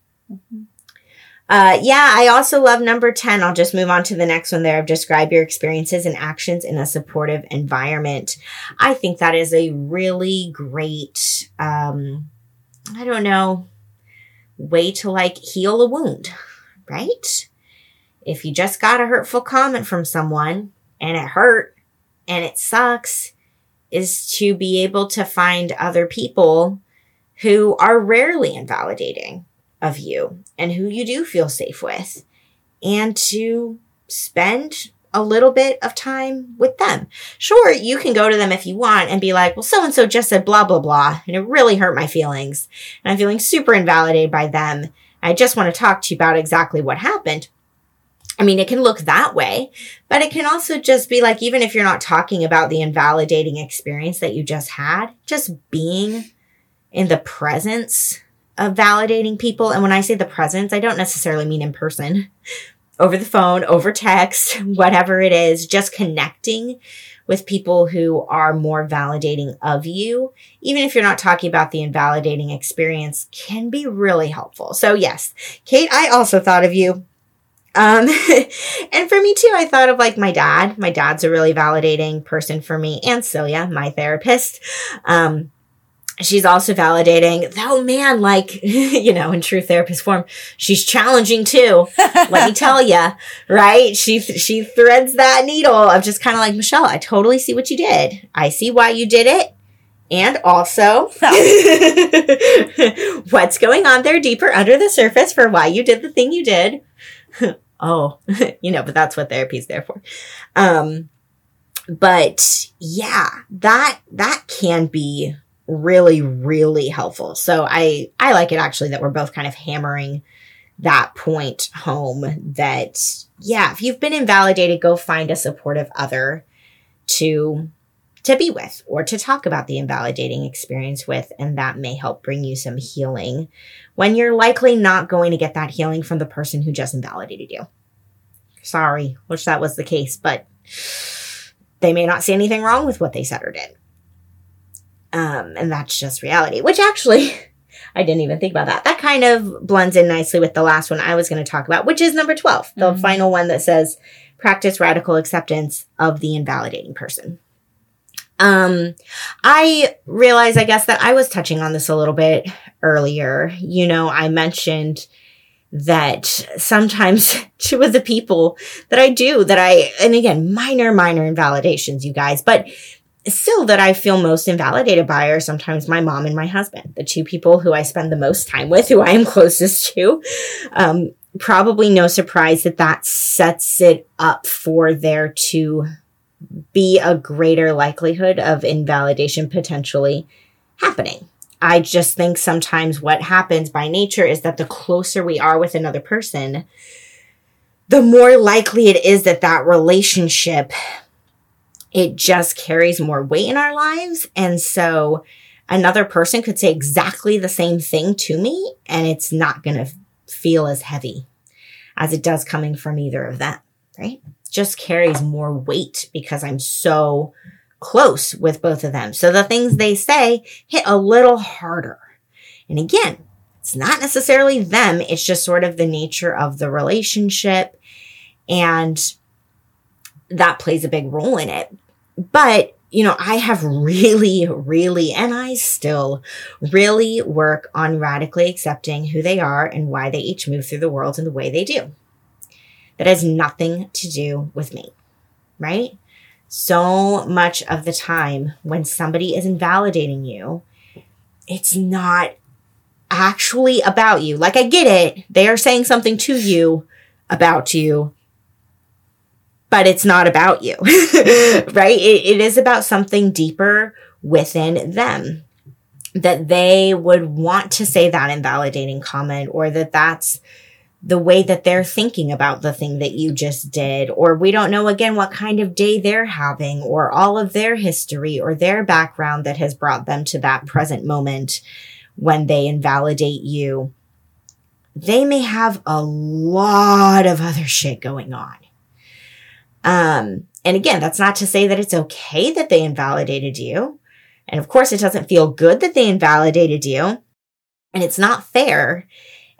Uh, yeah, I also love number 10. I'll just move on to the next one there of describe your experiences and actions in a supportive environment. I think that is a really great, um, I don't know, way to like heal a wound, right? If you just got a hurtful comment from someone and it hurt and it sucks, is to be able to find other people who are rarely invalidating of you and who you do feel safe with and to spend a little bit of time with them. Sure, you can go to them if you want and be like, well, so and so just said blah, blah, blah, and it really hurt my feelings. And I'm feeling super invalidated by them. I just want to talk to you about exactly what happened. I mean, it can look that way, but it can also just be like, even if you're not talking about the invalidating experience that you just had, just being in the presence of validating people. And when I say the presence, I don't necessarily mean in person, over the phone, over text, whatever it is, just connecting with people who are more validating of you, even if you're not talking about the invalidating experience, can be really helpful. So, yes, Kate, I also thought of you. Um, and for me too, I thought of like my dad. My dad's a really validating person for me, and Celia, my therapist. Um, she's also validating, oh man, like, you know, in true therapist form, she's challenging too. Let me tell you, right? She, she threads that needle of just kind of like, Michelle, I totally see what you did. I see why you did it. And also, what's going on there deeper under the surface for why you did the thing you did. oh, you know, but that's what therapy's there for. Um, but yeah, that, that can be really, really helpful. So I, I like it actually that we're both kind of hammering that point home that, yeah, if you've been invalidated, go find a supportive other to to be with or to talk about the invalidating experience with and that may help bring you some healing when you're likely not going to get that healing from the person who just invalidated you sorry wish that was the case but they may not see anything wrong with what they said or did um, and that's just reality, which actually, I didn't even think about that. That kind of blends in nicely with the last one I was going to talk about, which is number 12, the mm-hmm. final one that says practice radical acceptance of the invalidating person. Um, I realize, I guess, that I was touching on this a little bit earlier. You know, I mentioned that sometimes two of the people that I do that I, and again, minor, minor invalidations, you guys, but still that I feel most invalidated by are sometimes my mom and my husband, the two people who I spend the most time with, who I am closest to. Um, probably no surprise that that sets it up for there to be a greater likelihood of invalidation potentially happening. I just think sometimes what happens by nature is that the closer we are with another person, the more likely it is that that relationship it just carries more weight in our lives. And so another person could say exactly the same thing to me and it's not going to feel as heavy as it does coming from either of them, right? Just carries more weight because I'm so close with both of them. So the things they say hit a little harder. And again, it's not necessarily them. It's just sort of the nature of the relationship. And that plays a big role in it. But, you know, I have really, really, and I still really work on radically accepting who they are and why they each move through the world in the way they do. That has nothing to do with me, right? So much of the time when somebody is invalidating you, it's not actually about you. Like I get it. They are saying something to you about you but it's not about you, right? It, it is about something deeper within them that they would want to say that invalidating comment or that that's the way that they're thinking about the thing that you just did, or we don't know again what kind of day they're having, or all of their history or their background that has brought them to that present moment when they invalidate you. They may have a lot of other shit going on. Um, and again, that's not to say that it's okay that they invalidated you. And of course, it doesn't feel good that they invalidated you. And it's not fair.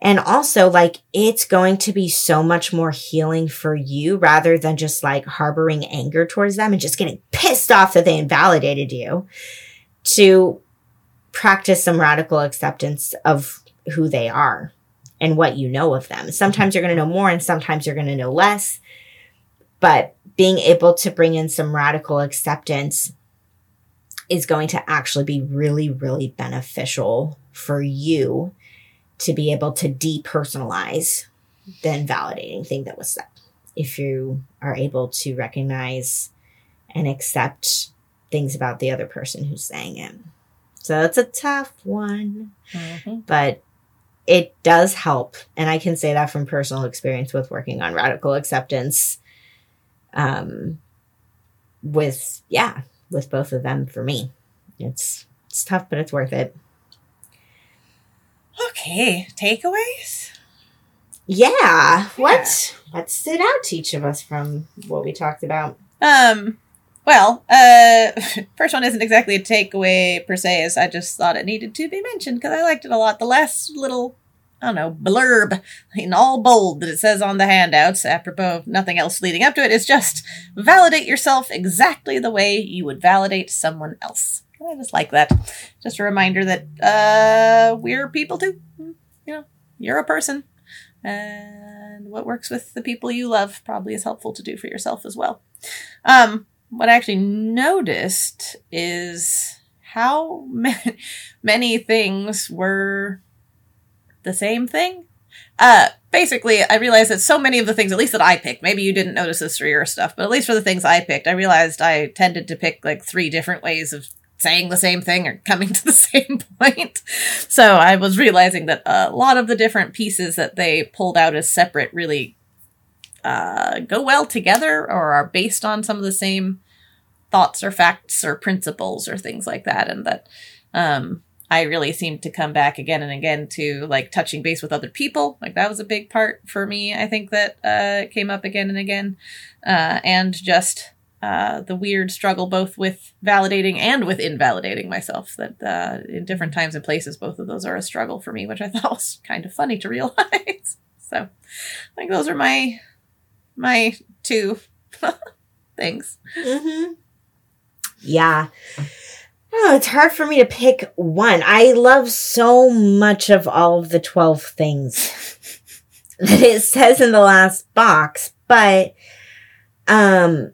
And also, like, it's going to be so much more healing for you rather than just like harboring anger towards them and just getting pissed off that they invalidated you to practice some radical acceptance of who they are and what you know of them. Sometimes you're going to know more and sometimes you're going to know less. But being able to bring in some radical acceptance is going to actually be really, really beneficial for you to be able to depersonalize the invalidating thing that was said. If you are able to recognize and accept things about the other person who's saying it. So it's a tough one, mm-hmm. but it does help. And I can say that from personal experience with working on radical acceptance um, with yeah, with both of them for me. It's it's tough, but it's worth it. Okay, takeaways. Yeah. yeah. What what stood out to each of us from what we talked about? Um. Well, uh, first one isn't exactly a takeaway per se, as I just thought it needed to be mentioned because I liked it a lot. The last little I don't know, blurb in all bold that it says on the handouts, apropos of nothing else leading up to it, is just validate yourself exactly the way you would validate someone else. I just like that. Just a reminder that uh, we're people too. You know, you're a person, and what works with the people you love probably is helpful to do for yourself as well. Um, what I actually noticed is how many, many things were the same thing. Uh, basically, I realized that so many of the things, at least that I picked, maybe you didn't notice this for your stuff, but at least for the things I picked, I realized I tended to pick like three different ways of saying the same thing or coming to the same point. So I was realizing that a lot of the different pieces that they pulled out as separate really uh, go well together or are based on some of the same thoughts or facts or principles or things like that. And that um, I really seemed to come back again and again to like touching base with other people. Like that was a big part for me. I think that uh, came up again and again. Uh, and just uh, the weird struggle both with validating and with invalidating myself that uh, in different times and places both of those are a struggle for me which i thought was kind of funny to realize so i think those are my my two things Mm-hmm. Yeah. Oh, it's hard for me to pick one. I love so much of all of the 12 things that it says in the last box, but um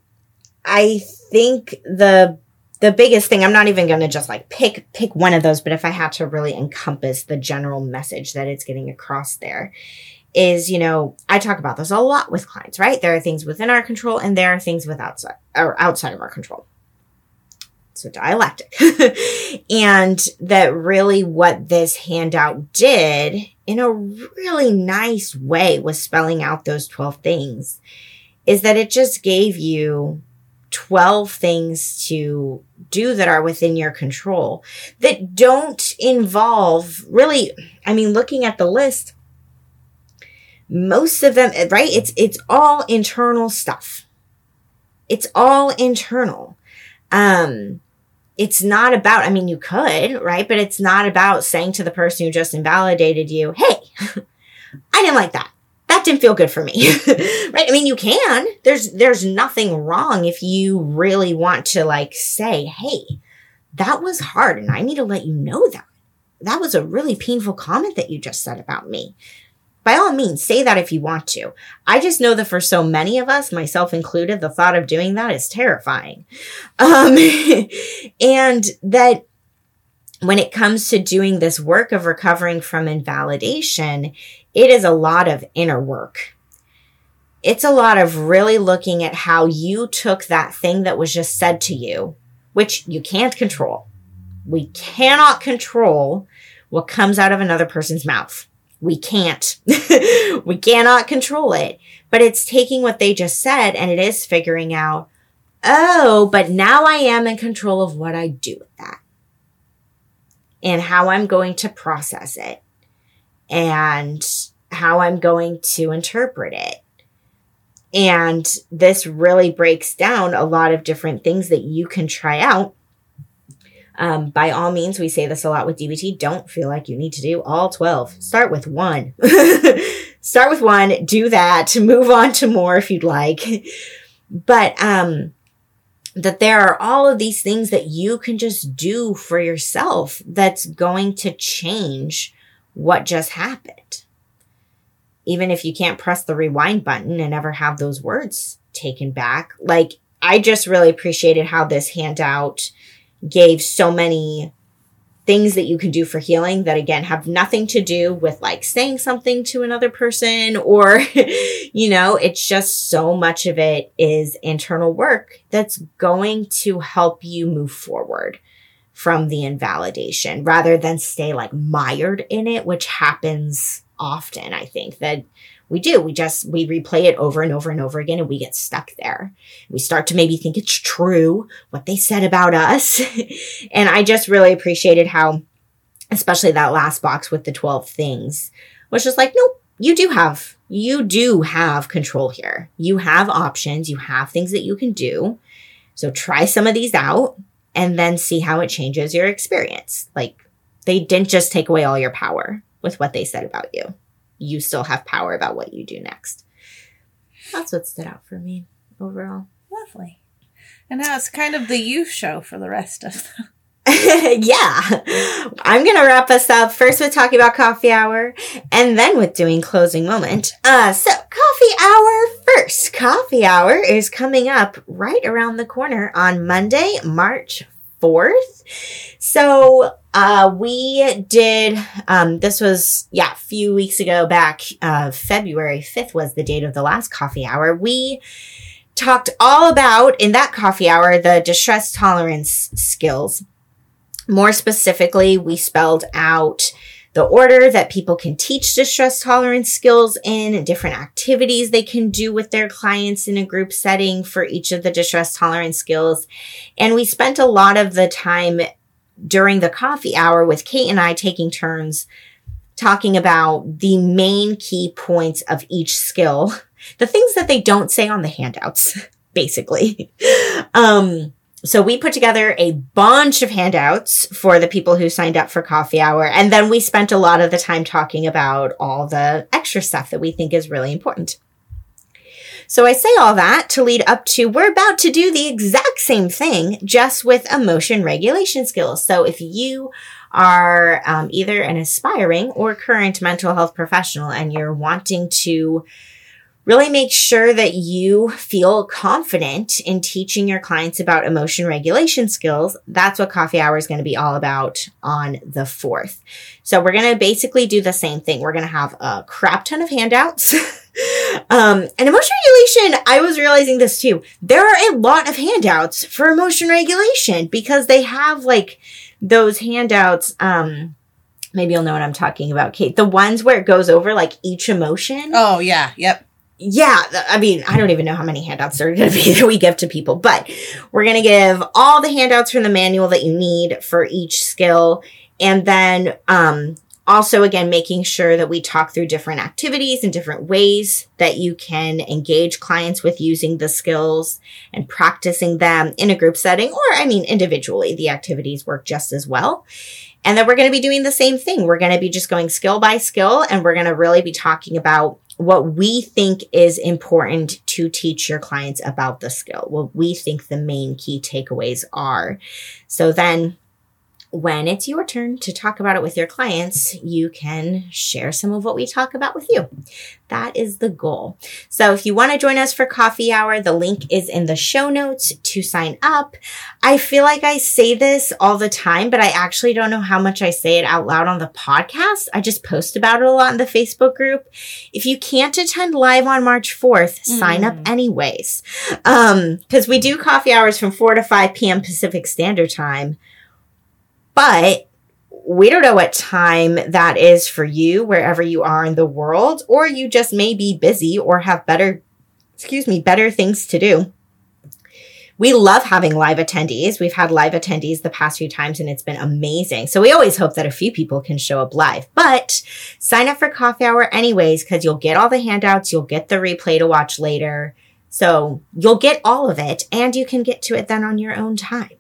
I think the the biggest thing I'm not even going to just like pick pick one of those, but if I had to really encompass the general message that it's getting across there is, you know, I talk about this a lot with clients, right? There are things within our control and there are things without or outside of our control. So dialectic. and that really what this handout did in a really nice way was spelling out those 12 things is that it just gave you 12 things to do that are within your control that don't involve really, I mean, looking at the list, most of them, right? It's, it's all internal stuff. It's all internal. Um, it's not about, I mean, you could, right? But it's not about saying to the person who just invalidated you, Hey, I didn't like that. That didn't feel good for me. right? I mean, you can. There's, there's nothing wrong if you really want to like say, Hey, that was hard and I need to let you know that. That was a really painful comment that you just said about me by all means, say that if you want to. I just know that for so many of us, myself included, the thought of doing that is terrifying. Um, and that when it comes to doing this work of recovering from invalidation, it is a lot of inner work. It's a lot of really looking at how you took that thing that was just said to you, which you can't control. We cannot control what comes out of another person's mouth we can't. we cannot control it. But it's taking what they just said and it is figuring out, oh, but now I am in control of what I do with that and how I'm going to process it and how I'm going to interpret it. And this really breaks down a lot of different things that you can try out um, by all means, we say this a lot with DBT. Don't feel like you need to do all 12. Start with one. Start with one, do that, move on to more if you'd like. But, um, that there are all of these things that you can just do for yourself that's going to change what just happened. Even if you can't press the rewind button and ever have those words taken back. Like, I just really appreciated how this handout gave so many things that you can do for healing that again have nothing to do with like saying something to another person or you know it's just so much of it is internal work that's going to help you move forward from the invalidation rather than stay like mired in it which happens often i think that we do. We just, we replay it over and over and over again and we get stuck there. We start to maybe think it's true what they said about us. and I just really appreciated how, especially that last box with the 12 things was just like, nope, you do have, you do have control here. You have options. You have things that you can do. So try some of these out and then see how it changes your experience. Like they didn't just take away all your power with what they said about you you still have power about what you do next. That's what stood out for me overall. Lovely. And now it's kind of the you show for the rest of the yeah. I'm going to wrap us up first with talking about coffee hour and then with doing closing moment. Uh, so coffee hour first. Coffee hour is coming up right around the corner on Monday, March 4th. So, uh, we did, um, this was, yeah, a few weeks ago back, uh, February 5th was the date of the last coffee hour. We, talked all about in that coffee hour the distress tolerance skills. More specifically, we spelled out the order that people can teach distress tolerance skills in, different activities they can do with their clients in a group setting for each of the distress tolerance skills. And we spent a lot of the time during the coffee hour with Kate and I taking turns talking about the main key points of each skill the things that they don't say on the handouts, basically. um, so we put together a bunch of handouts for the people who signed up for coffee hour. And then we spent a lot of the time talking about all the extra stuff that we think is really important. So I say all that to lead up to we're about to do the exact same thing, just with emotion regulation skills. So if you are um, either an aspiring or current mental health professional and you're wanting to really make sure that you feel confident in teaching your clients about emotion regulation skills. That's what coffee hour is going to be all about on the 4th. So we're going to basically do the same thing. We're going to have a crap ton of handouts. um, and emotion regulation, I was realizing this too. There are a lot of handouts for emotion regulation because they have like those handouts, um, maybe you'll know what I'm talking about, Kate. The ones where it goes over like each emotion. Oh, yeah. Yep yeah, I mean, I don't even know how many handouts there are going to be that we give to people, but we're going to give all the handouts from the manual that you need for each skill. And then, um, also again, making sure that we talk through different activities and different ways that you can engage clients with using the skills and practicing them in a group setting, or I mean, individually, the activities work just as well. And then we're going to be doing the same thing. We're going to be just going skill by skill and we're going to really be talking about what we think is important to teach your clients about the skill, what we think the main key takeaways are. So then when it's your turn to talk about it with your clients, you can share some of what we talk about with you. That is the goal. So if you want to join us for coffee hour, the link is in the show notes to sign up. I feel like I say this all the time, but I actually don't know how much I say it out loud on the podcast. I just post about it a lot in the Facebook group. If you can't attend live on March 4th, mm. sign up mm. anyways. Um, cause we do coffee hours from 4 to 5 p.m. Pacific Standard Time but we don't know what time that is for you, wherever you are in the world, or you just may be busy or have better, excuse me, better things to do. We love having live attendees. We've had live attendees the past few times and it's been amazing. So we always hope that a few people can show up live, but sign up for coffee hour anyways, because you'll get all the handouts. You'll get the replay to watch later. So you'll get all of it and you can get to it then on your own time.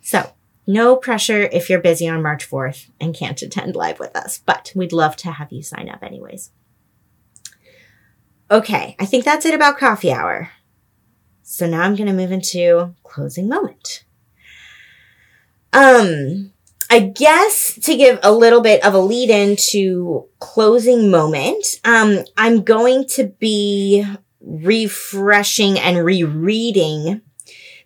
So no pressure if you're busy on March 4th and can't attend live with us, but we'd love to have you sign up anyways. Okay, I think that's it about coffee hour. So now I'm going to move into closing moment. Um, I guess to give a little bit of a lead into closing moment, um, I'm going to be refreshing and rereading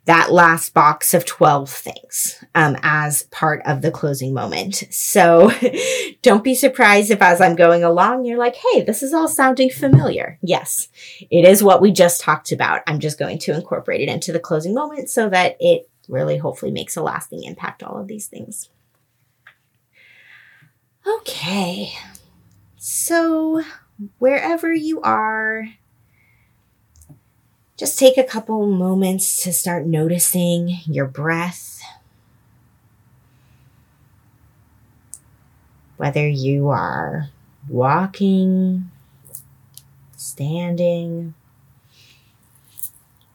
that last box of 12 things um, as part of the closing moment. So don't be surprised if as I'm going along, you're like, hey, this is all sounding familiar. Yes, it is what we just talked about. I'm just going to incorporate it into the closing moment so that it really hopefully makes a lasting impact, all of these things. Okay. So wherever you are, just take a couple moments to start noticing your breath. Whether you are walking, standing,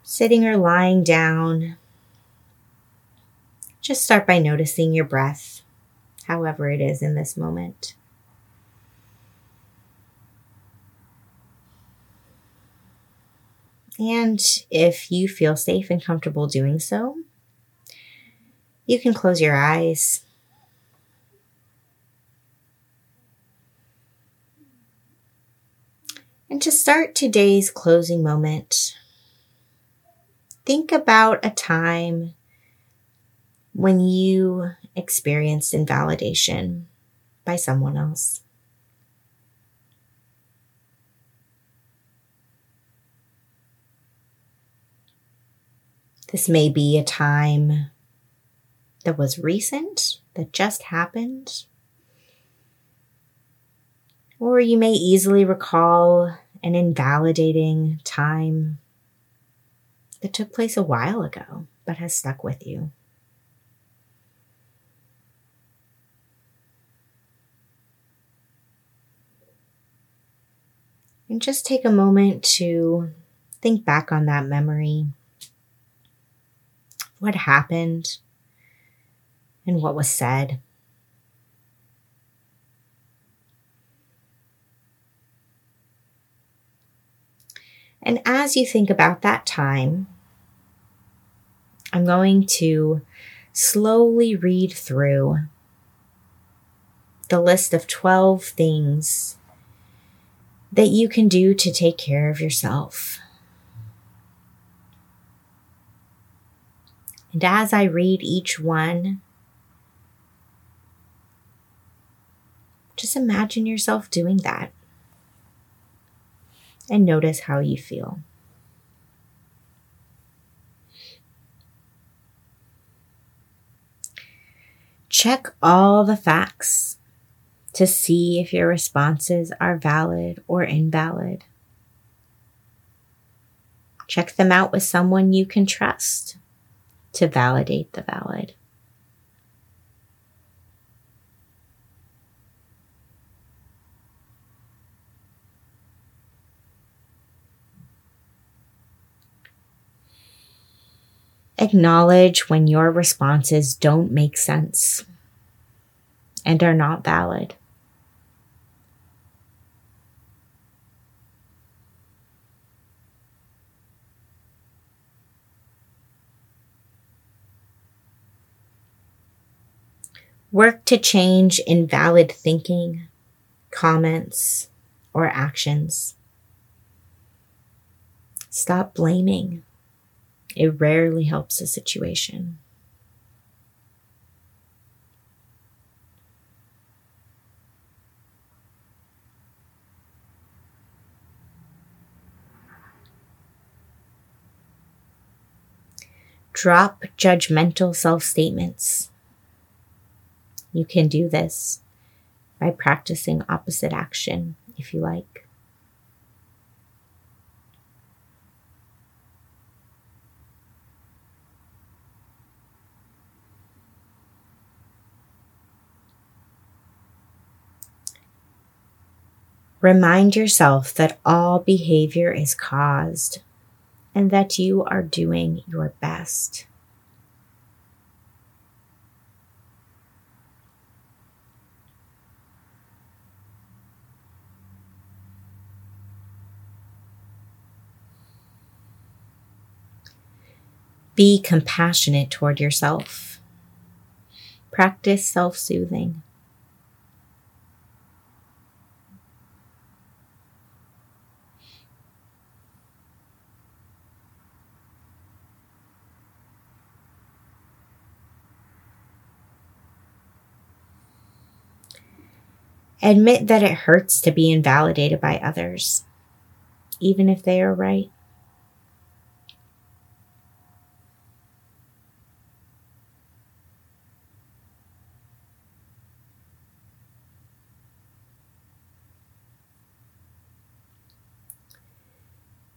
sitting or lying down, just start by noticing your breath, however it is in this moment. And if you feel safe and comfortable doing so, You can close your eyes. And to start today's closing moment, think about a time when you experienced invalidation by someone else. This may be a time that was recent, that just happened. Or you may easily recall an invalidating time that took place a while ago but has stuck with you. And just take a moment to think back on that memory what happened and what was said. And as you think about that time, I'm going to slowly read through the list of 12 things that you can do to take care of yourself. And as I read each one, just imagine yourself doing that and notice how you feel. Check all the facts to see if your responses are valid or invalid. Check them out with someone you can trust to validate the valid. Acknowledge when your responses don't make sense and are not valid. Work to change invalid thinking, comments, or actions. Stop blaming. It rarely helps a situation. Drop judgmental self statements. You can do this by practicing opposite action if you like. Remind yourself that all behavior is caused and that you are doing your best. Be compassionate toward yourself. Practice self soothing. Admit that it hurts to be invalidated by others, even if they are right.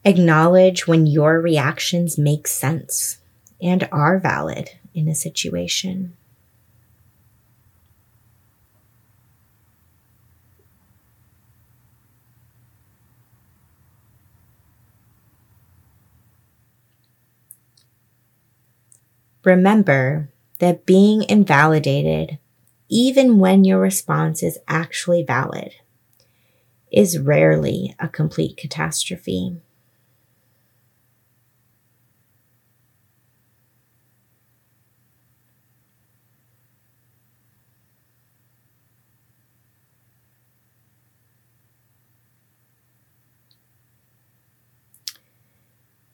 Acknowledge when your reactions make sense and are valid in a situation. Remember that being invalidated, even when your response is actually valid, is rarely a complete catastrophe.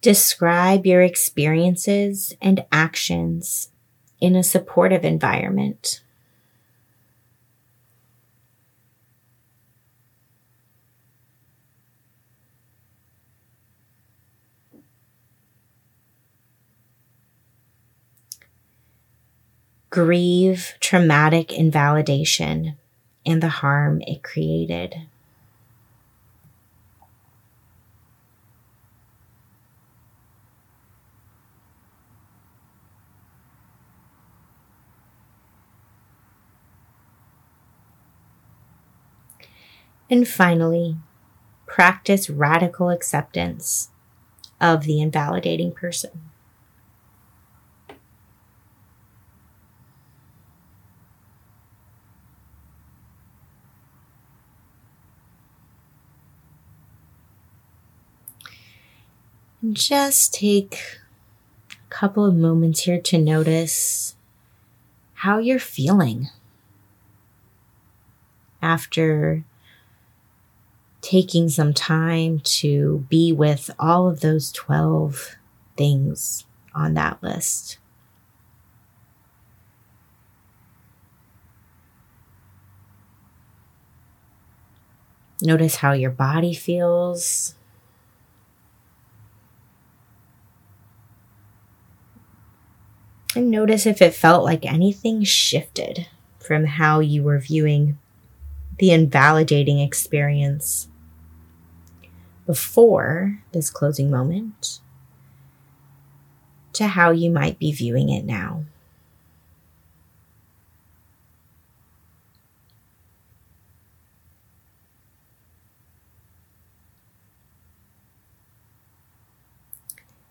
Describe your experiences and actions in a supportive environment. Grieve traumatic invalidation and the harm it created. And finally, practice radical acceptance of the invalidating person. Just take a couple of moments here to notice how you're feeling after taking some time to be with all of those 12 things on that list. Notice how your body feels. And notice if it felt like anything shifted from how you were viewing the invalidating experience before this closing moment to how you might be viewing it now.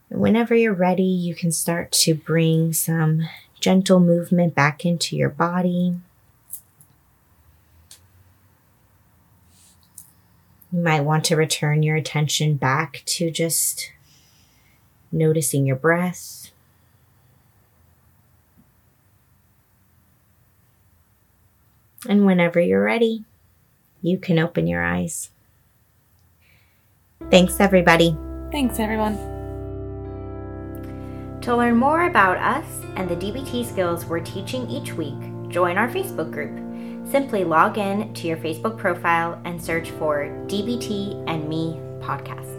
Whenever you're ready, you can start to bring some gentle movement back into your body. You might want to return your attention back to just noticing your breath. And whenever you're ready, you can open your eyes. Thanks, everybody. Thanks, everyone. To learn more about us and the DBT skills we're teaching each week, join our Facebook group. Simply log in to your Facebook profile and search for DBT and Me podcast.